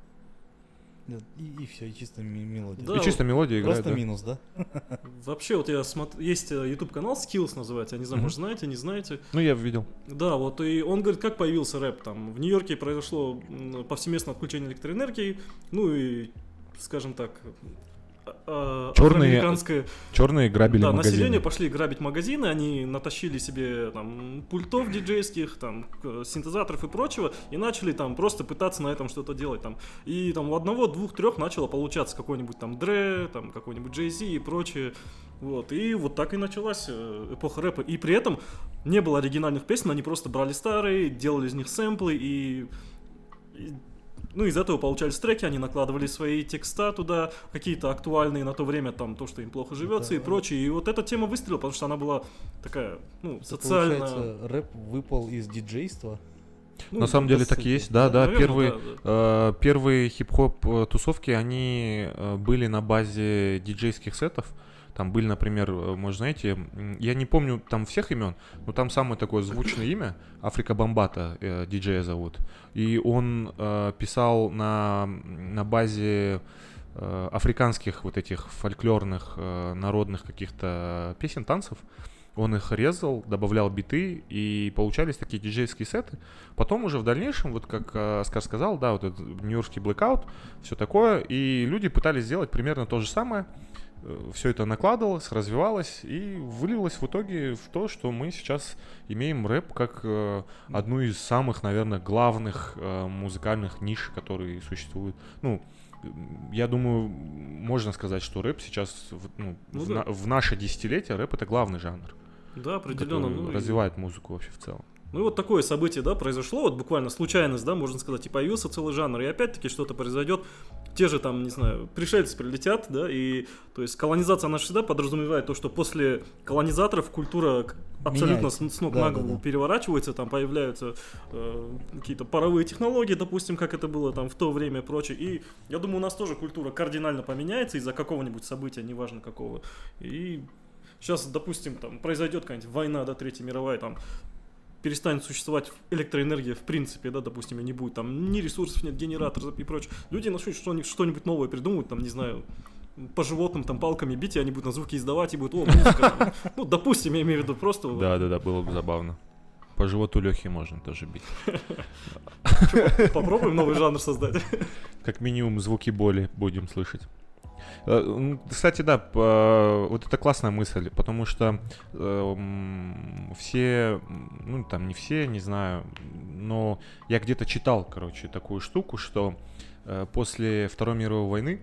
Да, И, все, и чисто мелодия. Да, и чисто мелодия играет, Просто да. минус, да? Вообще, вот я смотрю, есть э, YouTube канал Skills называется, я не знаю, Мгм. может знаете, не знаете. Ну, я видел. Да, вот и он говорит, как появился рэп. Там в Нью-Йорке произошло повсеместное отключение электроэнергии, ну и, скажем так, Чёрные афроамериканское Черные грабили да, магазины. население пошли грабить магазины, они натащили себе там пультов диджейских, там синтезаторов и прочего, и начали там просто пытаться на этом что-то делать там. И там у одного, двух, трех начало получаться какой-нибудь там Дре, там какой-нибудь Jay-Z и прочее. Вот, и вот так и началась э, эпоха рэпа. И при этом не было оригинальных песен, они просто брали старые, делали из них сэмплы и... и- ну, из этого получались треки, они накладывали свои текста туда, какие-то актуальные на то время, там, то, что им плохо живется и Да. прочее. И вот эта тема выстрелила, потому что она была такая, ну, Это социально... Получается, рэп выпал из диджейства. ну, На самом деле так и есть, да, да, наверное, первые, да, да. э, первые хип-хоп э, тусовки, они э, были на базе диджейских сетов, там были, например, э, может, знаете, я не помню там всех имен, но там самое такое звучное имя, Африка Бомбата, э, диджея зовут, и он э, писал на, на базе э, африканских вот этих фольклорных, э, народных каких-то песен, танцев, он их резал, добавлял биты, и получались такие диджейские сеты. Потом уже в дальнейшем, вот как э, Оскар сказал, да, вот этот нью-йоркский блэкаут, все такое, и люди пытались сделать примерно то же самое. Все это накладывалось, развивалось и вылилось в итоге в то, что мы сейчас имеем рэп как э, одну из самых, наверное, главных э, музыкальных ниш, которые существуют. Ну, я думаю, можно сказать, что рэп сейчас, в- ну, Ну в, да. на- в наше десятилетие рэп это главный жанр Да, определенно. ну, и- развивает музыку вообще в целом. Ну и вот такое событие, да, произошло, вот буквально случайность, да, можно сказать, и появился целый жанр, и опять-таки что-то произойдет. Те же там, не знаю, пришельцы прилетят, да, и то есть колонизация, она всегда подразумевает то, что после колонизаторов культура абсолютно с, с ног да, на голову да, да. переворачивается, там появляются э, какие-то паровые технологии, допустим, как это было там в то время и прочее. И я думаю, у нас тоже культура кардинально поменяется из-за какого-нибудь события, неважно какого. И сейчас, допустим, там произойдет какая-нибудь война, да, Третья мировая, там перестанет существовать электроэнергия в принципе, да, допустим, и не будет там ни ресурсов, нет генераторов и прочее. Люди начнут что-нибудь, что-нибудь новое придумывать, там, не знаю, по животным там палками бить, и они будут на звуки издавать, и будут, о, музыка. там». Ну, допустим, я имею в виду просто... вот, Да, да, да, было бы забавно. По животу Лехи можно тоже бить. Попробуем новый жанр создать. Как минимум звуки боли будем слышать. Э, Кстати, да, по- вот это классная мысль, потому что э, м, все, ну там не все, не знаю, но я где-то читал, короче, такую штуку, что э, после Второй мировой войны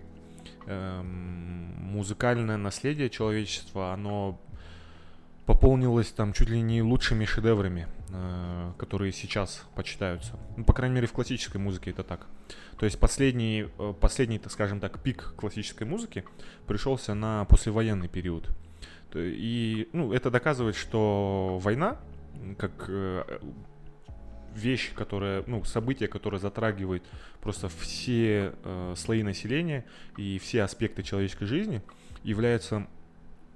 эм, музыкальное наследие человечества, оно пополнилось там чуть ли не лучшими шедеврами, э, которые сейчас почитаются. Ну, по крайней мере, в классической музыке это так. То есть последний, э, последний, так скажем так, пик классической музыки пришелся на послевоенный период. И ну, это доказывает, что война, как э, вещь, которая, ну, событие, которое затрагивает просто все э, слои населения и все аспекты человеческой жизни, является,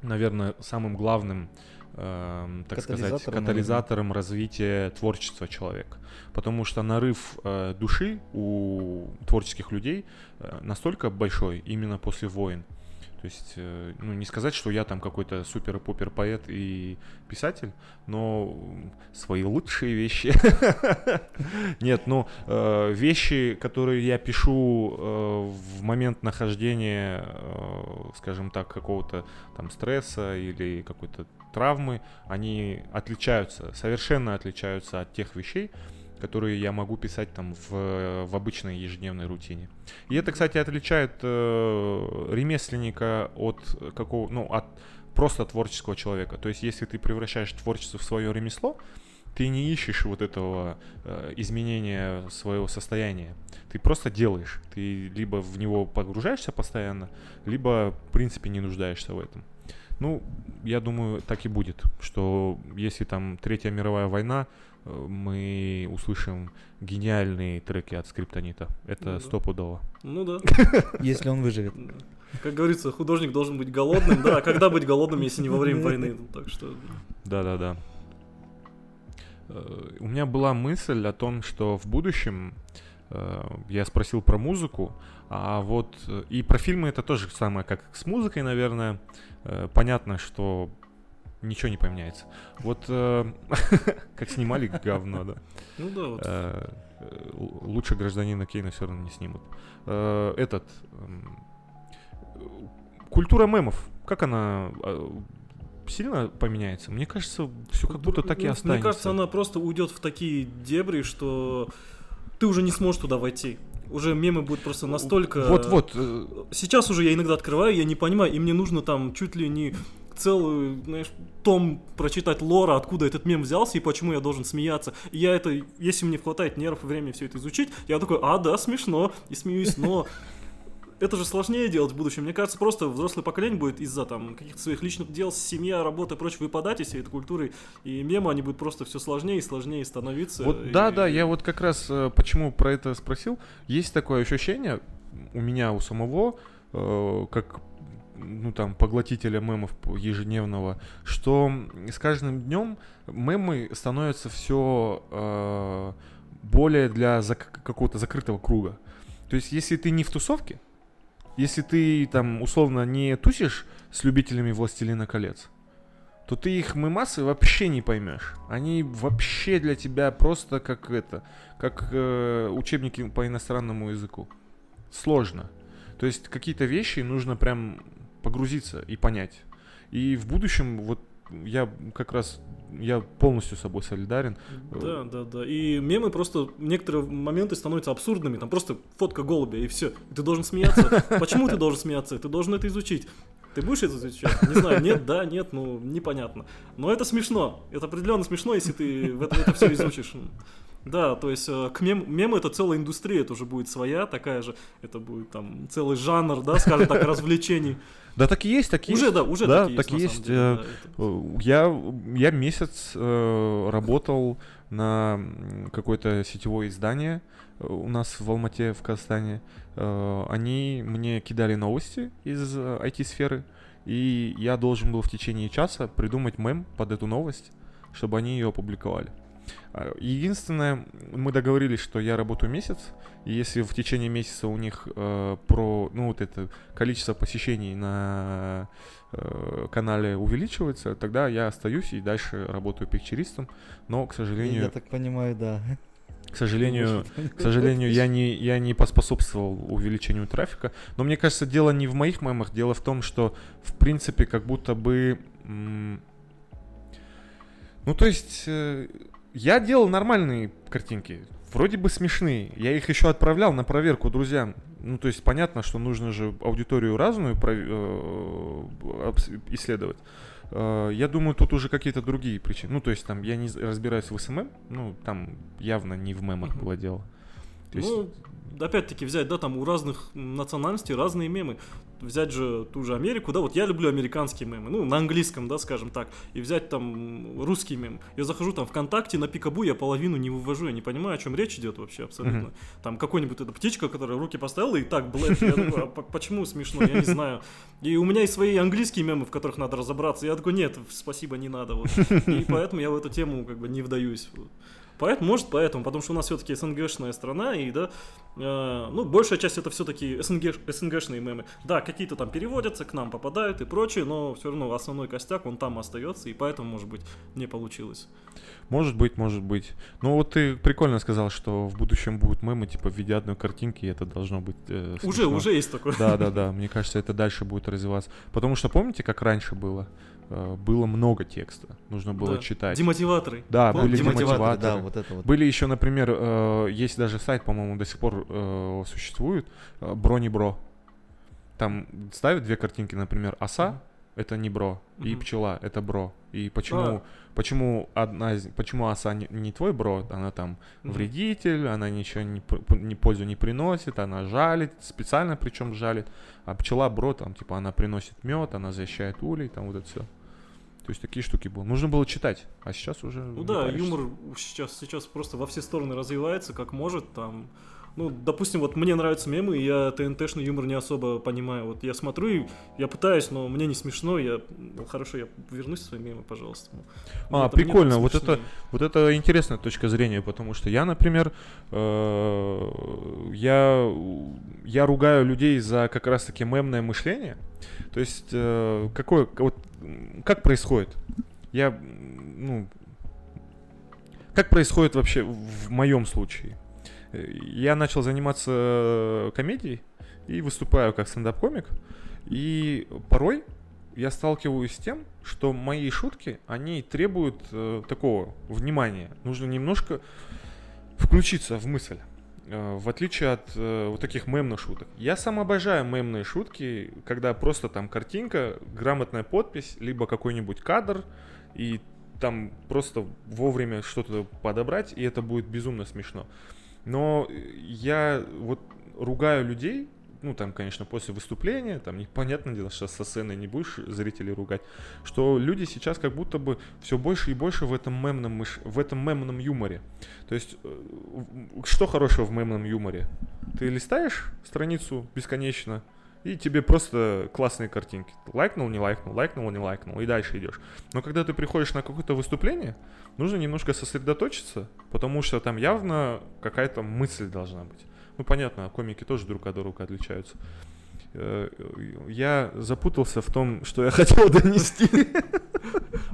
наверное, самым главным, эм, так сказать, Катализатором, наверное. развития творчества человека. Потому что нарыв э, души у творческих людей э, настолько большой именно после войн. То есть, э, ну, не сказать, что я там какой-то супер-пупер поэт и писатель, но свои лучшие вещи. Нет, ну, э, вещи, которые я пишу э, в момент нахождения, э, скажем так, какого-то там стресса или какой-то травмы, они отличаются, совершенно отличаются от тех вещей, которые я могу писать там в, в обычной ежедневной рутине. И это, кстати, отличает э, ремесленника от какого, ну, от просто творческого человека. То есть, если ты превращаешь творчество в свое ремесло, ты не ищешь вот этого э, изменения своего состояния. Ты просто делаешь. Ты либо в него погружаешься постоянно, либо, в принципе, не нуждаешься в этом. Ну, я думаю, так и будет, что если там Третья мировая война, э, мы услышим гениальные треки от Скриптонита. Это Ну стопудово. Ну да. Если он выживет. Как говорится, художник должен быть голодным, да, а когда быть голодным, если не во время войны, Ну, так что... Да-да-да. Э, У меня была мысль о том, что в будущем э, я спросил про музыку, а вот э, и про фильмы это тоже самое, как с музыкой, наверное. Э, Понятно, что ничего не поменяется. Вот э, как снимали говно, да. Ну да, вот. Лучше гражданина Кейна все равно не снимут. Этот эм, культура мемов, как она сильно поменяется? Мне кажется, все как будто так и останется. Мне кажется, она просто уйдет в такие дебри, что ты уже не сможешь туда войти. Уже мемы будут просто настолько... Вот-вот. э, Сейчас уже я иногда открываю, я не понимаю, и мне нужно там чуть ли не целую, знаешь, том прочитать лора, откуда этот мем взялся и почему я должен смеяться. И я это, если мне хватает нервов и времени все это изучить, я такой, а, да, смешно, и смеюсь, но это же сложнее делать в будущем. Мне кажется, просто взрослое поколение будет из-за там каких-то своих личных дел, семья, работа и прочее выпадать из всей этой культуры, и мемы, они будут просто все сложнее и сложнее становиться. Вот и- да, да, я вот как раз э, почему про это спросил. Есть такое ощущение у меня, у самого, э, как ну там поглотителя мемов ежедневного, что с каждым днем мемы становятся все более для зак- какого-то закрытого круга. То есть, если ты не в тусовке, если ты там условно не тусишь с любителями Властелина колец, то ты их мемасы вообще не поймешь. Они вообще для тебя просто как это, как э, учебники по иностранному языку. Сложно. То есть какие-то вещи нужно прям погрузиться и понять. И в будущем вот я как раз я полностью с собой солидарен. Да, да, да. И мемы просто некоторые моменты становятся абсурдными. Там просто фотка голубя и все. Ты должен смеяться. Почему ты должен смеяться? Ты должен это изучить. Ты будешь это изучать? Не знаю, нет, да, нет, ну непонятно. Но это смешно. Это определенно смешно, если ты это, это все изучишь. Да, то есть э, к мем, мемы это целая индустрия, это уже будет своя такая же, это будет там целый жанр, да, скажем так, развлечений. Да, так и есть, так и Уже, есть. да, уже да, так и так есть. есть. деле, э, да, это- Э, Я, я месяц э, работал на какое-то сетевое издание э, у нас в Алмате, в Казахстане. Э, Они мне кидали новости из э, IT-сферы, и я должен был в течение часа придумать мем под эту новость, чтобы они ее опубликовали. А, Единственное, мы договорились, что я работаю месяц, и если в течение месяца у них э, про, ну вот это количество посещений на э, канале увеличивается, тогда я остаюсь и дальше работаю пикчеристом, но, к сожалению, я так понимаю, да. к сожалению, к сожалению, я не, я не поспособствовал увеличению трафика. Но мне кажется, дело не в моих мемах, дело в том, что, в принципе, как будто бы... Ну, то есть, э, я делал нормальные картинки, вроде бы смешные. Я их еще отправлял на проверку друзьям. Ну, то есть, понятно, что нужно же аудиторию разную э, обс- исследовать. Э, Я думаю, тут уже какие-то другие причины. Ну, то есть, там, я не разбираюсь в SMM, ну, там явно не в мемах было дело. То есть, Ну, опять-таки взять, да, там у разных национальностей разные мемы. Взять же ту же Америку, да, вот я люблю американские мемы, ну, на английском, да, скажем так, и взять там русский мем. Я захожу там ВКонтакте, на Пикабу я половину не вывожу, я не понимаю, о чем речь идет вообще абсолютно. Мгм. Там какой-нибудь эта птичка, которая руки поставила и так блэк, я такой, а по- почему смешно, я не знаю. И у меня есть свои английские мемы, в которых надо разобраться, я такой, нет, спасибо, не надо, вот. И поэтому я в эту тему как бы не вдаюсь. вот. Поэтому, может, поэтому, потому что у нас все-таки СНГшная страна, и да, э, ну, большая часть это все-таки СНГ, СНГшные мемы. Да, какие-то там переводятся, к нам попадают и прочее, но все равно основной костяк, он там остается, и поэтому, может быть, не получилось. Может быть, может быть. Ну вот ты прикольно сказал, что в будущем будут мемы типа в виде одной картинки, и это должно быть э, Уже, уже есть такое. Да, да, да. Мне кажется, это дальше будет развиваться. Потому что помните, как раньше было? Э, Было много текста. Нужно было Да. читать. Демотиваторы. Да, Помните? были Демотиваторы, демотиваторы. да, вот это вот. Были еще, например, э, есть даже сайт, по-моему, до сих пор э, существует, э, Бронебро. Там ставят две картинки, например, оса это не бро, и Мгм. пчела это бро. И почему, А. почему одна из, почему оса не, не твой бро, она там Мгм. вредитель, она ничего не, не пользу не приносит, она жалит, специально причем жалит. А пчела бро, там, типа, она приносит мед, она защищает улей, там вот это все. То есть такие штуки было. Нужно было читать, а сейчас уже. Ну да, паришься. юмор сейчас, сейчас просто во все стороны развивается, как может, там... Ну, допустим, вот мне нравятся мемы, и я ТНТшный юмор не особо понимаю. Вот я смотрю, и я пытаюсь, но мне не смешно, я... Ну, хорошо, я вернусь в свои мемы, пожалуйста. А, это прикольно, вот это- Вот это интересная точка зрения, потому что я, например, э, я, я ругаю людей за как раз-таки мемное мышление. То есть, э, какое, вот, как происходит? Я, ну, как происходит вообще в моем случае? Э, Я начал заниматься э, комедией и выступаю как стендап-комик, и порой я сталкиваюсь с тем, что мои шутки, они требуют э, такого внимания. Нужно немножко включиться в мысль. Э, в отличие от э, вот таких мемных шуток. Я сам обожаю мемные шутки, когда просто там картинка, грамотная подпись, либо какой-нибудь кадр, и там просто вовремя что-то подобрать, и это будет безумно смешно. Но я вот ругаю людей, ну там, конечно, после выступления, там непонятное дело, что со сцены не будешь зрителей ругать, что люди сейчас как будто бы все больше и больше в этом мемном, в этом мемном юморе. То есть, э, что хорошего в мемном юморе? Ты листаешь страницу бесконечно, и тебе просто классные картинки. Лайкнул, не лайкнул, лайкнул, не лайкнул, и дальше идешь. Но когда ты приходишь на какое-то выступление, нужно немножко сосредоточиться, потому что там явно какая-то мысль должна быть. Ну, понятно, комики тоже друг от друга отличаются. Э, Я запутался в том, что я хотел донести.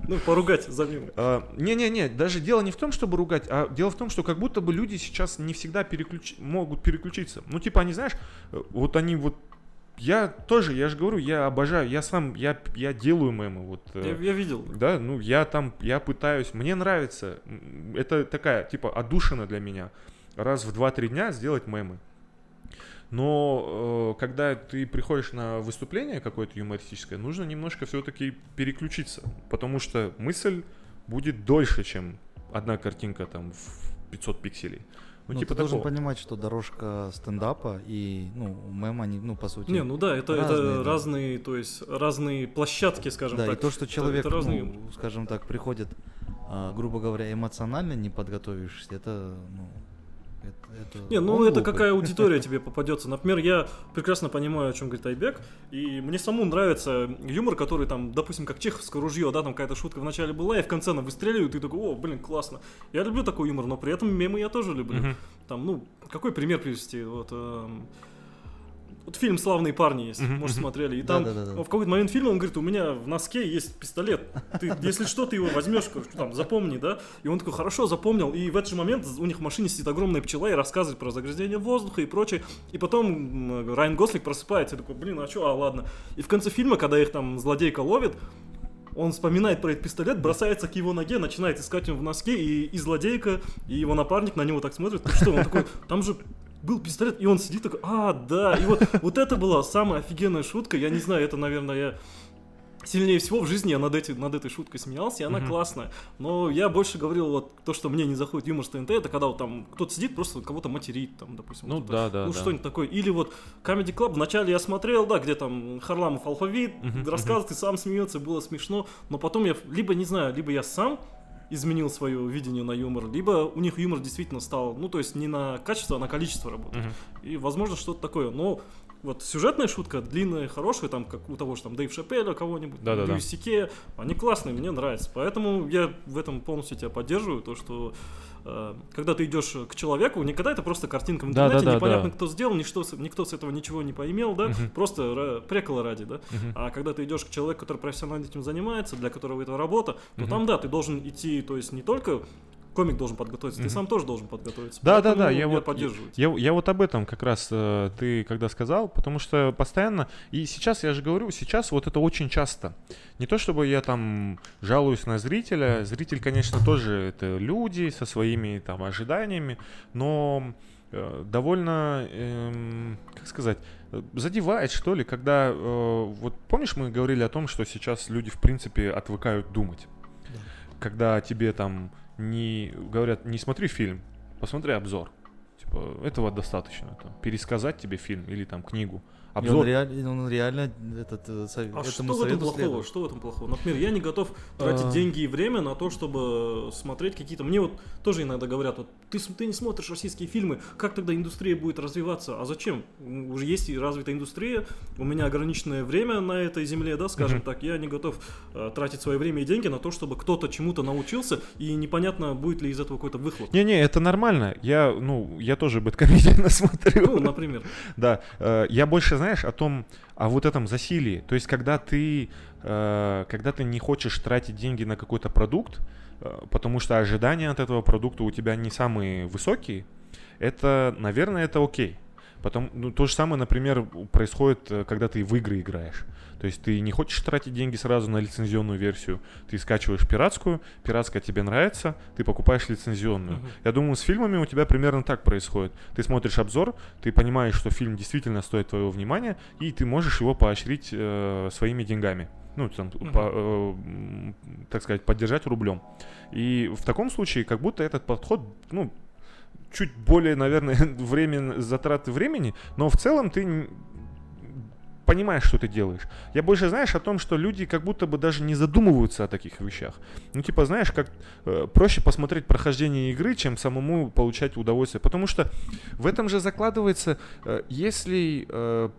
Ну, поругать за мемы. А, Не-не-не, даже дело не в том, чтобы ругать, а дело в том, что как будто бы люди сейчас не всегда переключ- могут переключиться. Ну, типа, они, знаешь, э, вот они вот... Я тоже, я же говорю, я обожаю, я сам, я, я делаю мемы, вот... э, Я, я видел. да, ну я там, я пытаюсь, мне нравится, это такая, типа, отдушина для меня, раз в 2-3 дня сделать мемы. Но э, когда ты приходишь на выступление какое-то юмористическое, нужно немножко все-таки переключиться, потому что мысль будет дольше, чем одна картинка там в 500 пикселей. Ну, Ну, типа ты должен такого. понимать, что дорожка стендапа и, ну, мем, они, ну, по сути... Не, ну да, это разные, это да. разные, то есть разные площадки, скажем да, так. и то, что человек, это разные- ну, скажем так, приходит, а, грубо говоря, эмоционально не подготовившись, это, ну, это, это Не, ну это глупый. какая аудитория тебе попадется. Например, я прекрасно понимаю, о чем говорит Айбек, и мне самому нравится юмор, который там, допустим, как чеховское ружье, да, там какая-то шутка в начале была, и в конце она выстреливает, и ты такой, о, блин, классно. Я люблю такой юмор, но при этом мемы я тоже люблю. Там, ну, какой пример привести? Вот, эм, вот фильм «Славные парни» есть, Мгм, может, смотрели. И там Да-да-да-да. в какой-то момент фильма он говорит, у меня в носке есть пистолет. Ты, если что, ты его возьмешь, короче, там, запомни, да? И он такой, хорошо, запомнил. И в этот же момент у них в машине сидит огромная пчела и рассказывает про загрязнение воздуха и прочее. И потом Райан Гослик просыпается и такой, блин, а что, а ладно. И в конце фильма, когда их там злодейка ловит, он вспоминает про этот пистолет, бросается к его ноге, начинает искать его в носке, и, и злодейка, и его напарник на него так смотрят, «Ты что, он такой, там же был пистолет, и он сидит такой, а, да, и вот, вот это была самая офигенная шутка, я не знаю, это, наверное, я сильнее всего в жизни я над, эти, над этой шуткой смеялся, и она Мгм. классная. Но я больше говорил, вот то, что мне не заходит юмор с ТНТ, это когда вот там кто-то сидит, просто кого-то материт, там, допустим. Ну кто-то- да, да, ну, да. что-нибудь такое. Или вот Comedy Club, вначале я смотрел, да, где там Харламов алфавит, Мгм, рассказывает, и сам смеется, было смешно, но потом я, либо, не знаю, либо я сам изменил свое видение на юмор, либо у них юмор действительно стал, ну, то есть не на качество, а на количество работает. Мгм. И, возможно, что-то такое. Но вот сюжетная шутка, длинная, хорошая, там, как у того же там Дэйв Шапеля, кого-нибудь, Да-да-да. Льюис Сике, они классные, мне нравятся. Поэтому я в этом полностью тебя поддерживаю, то, что когда ты идешь к человеку, никогда это просто картинка в интернете, Да-да-да, непонятно, да. кто сделал, никто, с- никто с этого ничего не поимел, да, Мгм. просто прикола ради, да. Мгм. А когда ты идешь к человеку, который профессионально этим занимается, для которого это работа, то Мгм. там, да, ты должен идти, то есть не только комик должен подготовиться, ты сам тоже должен подготовиться. Да, да, да, я вот- поддерживаю. Я, я вот об этом как раз э, ты когда сказал, потому что постоянно, и сейчас я же говорю, сейчас вот это очень часто. Не то чтобы я там жалуюсь на зрителя, зритель, конечно, тоже это люди со своими там ожиданиями, но э, довольно, эм, как сказать, э, задевает что ли, когда, э, вот помнишь мы говорили о том, что сейчас люди в принципе отвыкают думать, Да. когда тебе там не говорят, не смотри фильм, посмотри обзор. Типа, этого достаточно. Там, пересказать тебе фильм или там книгу. И он, Обзор. реаль- он реально этот, э, А этому что в этом плохого? следует. Что в этом плохого? Например, я не готов тратить А. деньги и время на то, чтобы смотреть какие-то. Мне вот тоже иногда говорят, вот ты, ты не смотришь российские фильмы, как тогда индустрия будет развиваться? А зачем? Уже есть и развитая индустрия, у меня ограниченное время на этой земле, да, скажем так. Я не готов э, тратить свое время и деньги на то, чтобы кто-то чему-то научился, и непонятно, будет ли из этого какой-то выхлоп. Не-не, это нормально. Я, ну, я тоже бэткомедиан смотрю. Ну, например. Да, э, я больше, знаешь, о том, о вот этом засилии. То есть, когда ты, э, когда ты не хочешь тратить деньги на какой-то продукт, э, потому что ожидания от этого продукта у тебя не самые высокие, это, наверное, это окей. Потом, ну, то же самое, например, происходит, э, когда ты в игры играешь. То есть ты не хочешь тратить деньги сразу на лицензионную версию, ты скачиваешь пиратскую, пиратская тебе нравится, ты покупаешь лицензионную. Мгм. Я думаю, с фильмами у тебя примерно так происходит. Ты смотришь обзор, ты понимаешь, что фильм действительно стоит твоего внимания, и ты можешь его поощрить э, своими деньгами. Ну, там, Мгм. по- э, так сказать, поддержать рублем. И в таком случае, как будто этот подход, ну, чуть более, наверное, времен, затраты времени, но в целом ты понимаешь, что ты делаешь. Я больше знаешь о том, что люди как будто бы даже не задумываются о таких вещах. Ну, типа, знаешь, как э, проще посмотреть прохождение игры, чем самому получать удовольствие. Потому что в этом же закладывается, э, если э,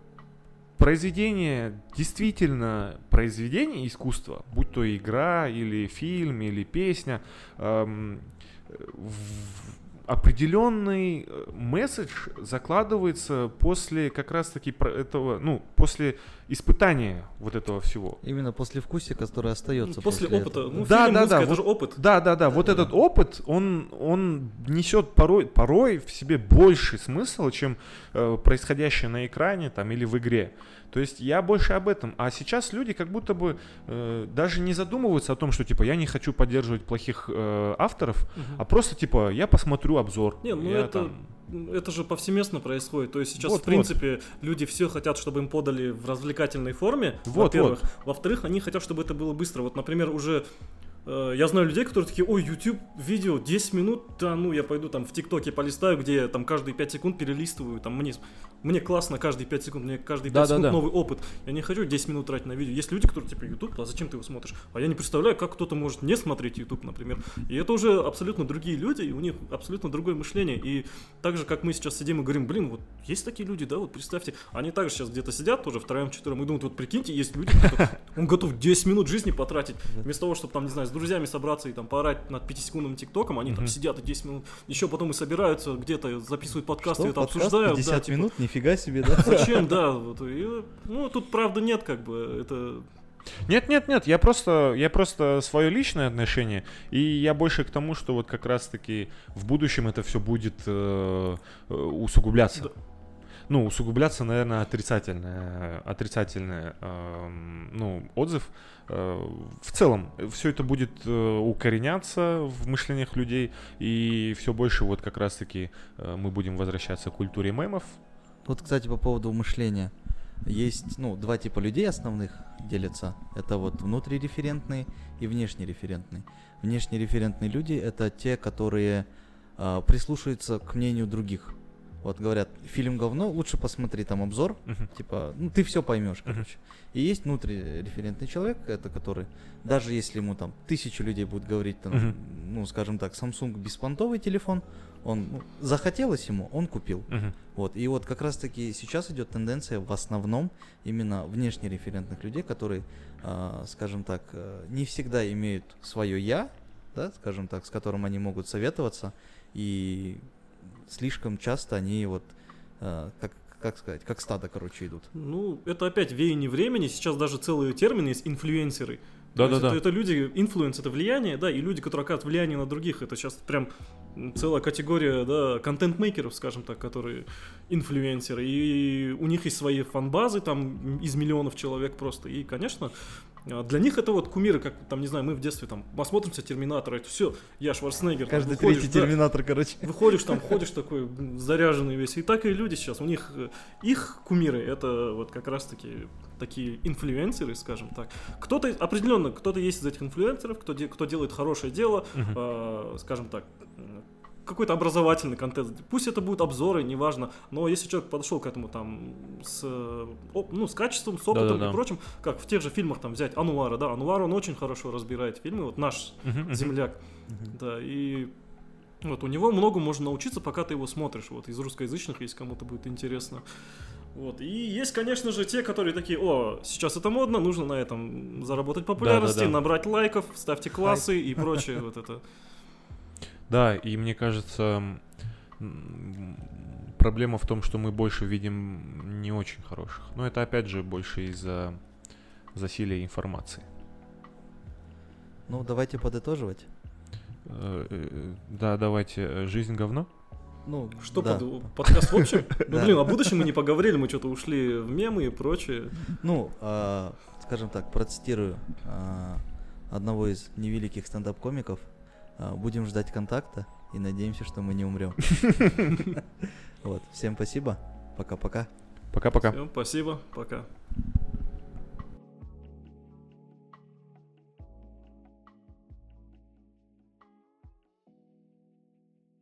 произведение действительно произведение искусства, будь то игра или фильм или песня, эм, в- определенный э, месседж закладывается после как раз таки про- этого, ну, после испытания вот этого всего. Именно после вкусия, который остается После, опыта. этого. Ну, Да, фильм, да, музыка, да, это вот- же опыт. Да, да, да. Вот Да, этот опыт, он, он несет порой, порой в себе больший смысл, чем э, происходящее на экране там или в игре. То есть я больше об этом. А сейчас люди как будто бы э, даже не задумываются о том, что типа я не хочу поддерживать плохих э, авторов, Мгм. а просто типа я посмотрю обзор. Не, ну я это, там- это же повсеместно происходит. То есть сейчас, Вот, в принципе, люди все хотят, чтобы им подали в развлекательной форме, Вот, во-первых. Во-вторых, они хотят, чтобы это было быстро. Вот, например, уже Э, Я знаю людей, которые такие, ой, YouTube видео 10 минут, да ну я пойду там в ТикТоке полистаю, где я там каждые 5 секунд перелистываю, там мне, мне классно каждые 5 секунд, мне каждые 5 Да, да, секунд да. новый опыт. Я не хочу 10 минут тратить на видео. Есть люди, которые типа YouTube, а зачем ты его смотришь? А я не представляю, как кто-то может не смотреть YouTube, например. И это уже абсолютно другие люди, и у них абсолютно другое мышление. И так же, как мы сейчас сидим и говорим, блин, вот есть такие люди, да, вот представьте, они также сейчас где-то сидят тоже втроем, четвером, и думают, вот прикиньте, есть люди, он готов 10 минут жизни потратить, вместо того, чтобы там, не знаю, с друзьями собраться и там поорать над 5-секундным ТикТоком, они там сидят и 10 минут, еще потом и собираются где-то, записывают подкасты, Что, это обсуждают. 50 да, типа, минут? Нифига себе, да? Зачем, да, вот, и, ну, тут правда нет, как бы, это Нет, нет, нет, я просто, я просто свое личное отношение, и я больше к тому, что вот как раз-таки в будущем это все будет э, э, усугубляться. Да. Ну, усугубляться, наверное, отрицательное, отрицательный, эм, ну, отзыв. Э, в целом, все это будет э, укореняться в мышлениях людей, и все больше вот как раз-таки э, мы будем возвращаться к культуре мемов. Вот, кстати, по поводу мышления. Есть, ну, два типа людей основных делятся. Это вот внутриреферентные и внешнереферентные. Внешнереферентные люди — это те, которые а, прислушиваются к мнению других. Вот говорят, фильм говно, лучше посмотри там обзор, Мгм. типа, ну ты все поймешь, короче. И есть внутриреферентный человек, это который, даже если ему там тысячу людей будет говорить, там, Мгм. ну, скажем так, Samsung беспонтовый телефон, он ну, захотелось ему, он купил. Мгм. Вот, и вот как раз-таки сейчас идет тенденция в основном именно внешнереферентных людей, которые, а, скажем так, э, не всегда имеют свое я, да, скажем так, с которым они могут советоваться, и слишком часто они вот, а, как, как сказать, как стадо, короче, идут. Ну, это опять веяние времени. Сейчас даже целые термины есть инфлюенсеры. То есть Да-да-да. Это, это люди, influence это влияние, да, и люди, которые оказывают влияние на других. Это сейчас прям целая категория, да, контент-мейкеров, скажем так, которые инфлюенсеры. И у них есть свои фан-базы, там, из миллионов человек просто. И, конечно, для них это вот кумиры, как, там, не знаю, мы в детстве там посмотримся Терминатора, это все, я Шварценеггер. там, Каждый выходишь, третий да, терминатор, короче. Выходишь там, ходишь такой заряженный весь. И так и люди сейчас. У них э, их кумиры это вот как раз-таки такие инфлюенсеры, скажем так. Кто-то определенно, кто-то есть из этих инфлюенсеров, кто, де- кто делает хорошее дело, Мгм. э, скажем так, какой-то образовательный контент. Пусть это будут обзоры, неважно, но если человек подошел к этому там с, ну, с качеством, с опытом Да-да-да. и прочим, как в тех же фильмах там взять Ануара, да, Ануар, он очень хорошо разбирает фильмы, вот наш земляк, да, и вот у него много можно научиться, пока ты его смотришь. Вот из русскоязычных, если кому-то будет интересно. Вот. И есть, конечно же, те, которые такие, о, сейчас это модно, нужно на этом заработать популярности, Да-да-да. набрать лайков, ставьте классы и прочее. Вот это. Да, и мне кажется, проблема в том, что мы больше видим не очень хороших. Но это опять же больше из-за засилия информации. Ну, давайте подытоживать. Э, э, Да, давайте. Жизнь говно? Ну, Что да. под- подкаст в общем? Ну, блин, о будущем мы не поговорили, мы что-то ушли в мемы и прочее. Ну, а, скажем так, процитирую а, одного из невеликих стендап-комиков. А, Будем ждать контакта и надеемся, что мы не умрем. Вот, всем спасибо. Пока-пока. Пока-пока. Всё, спасибо, пока.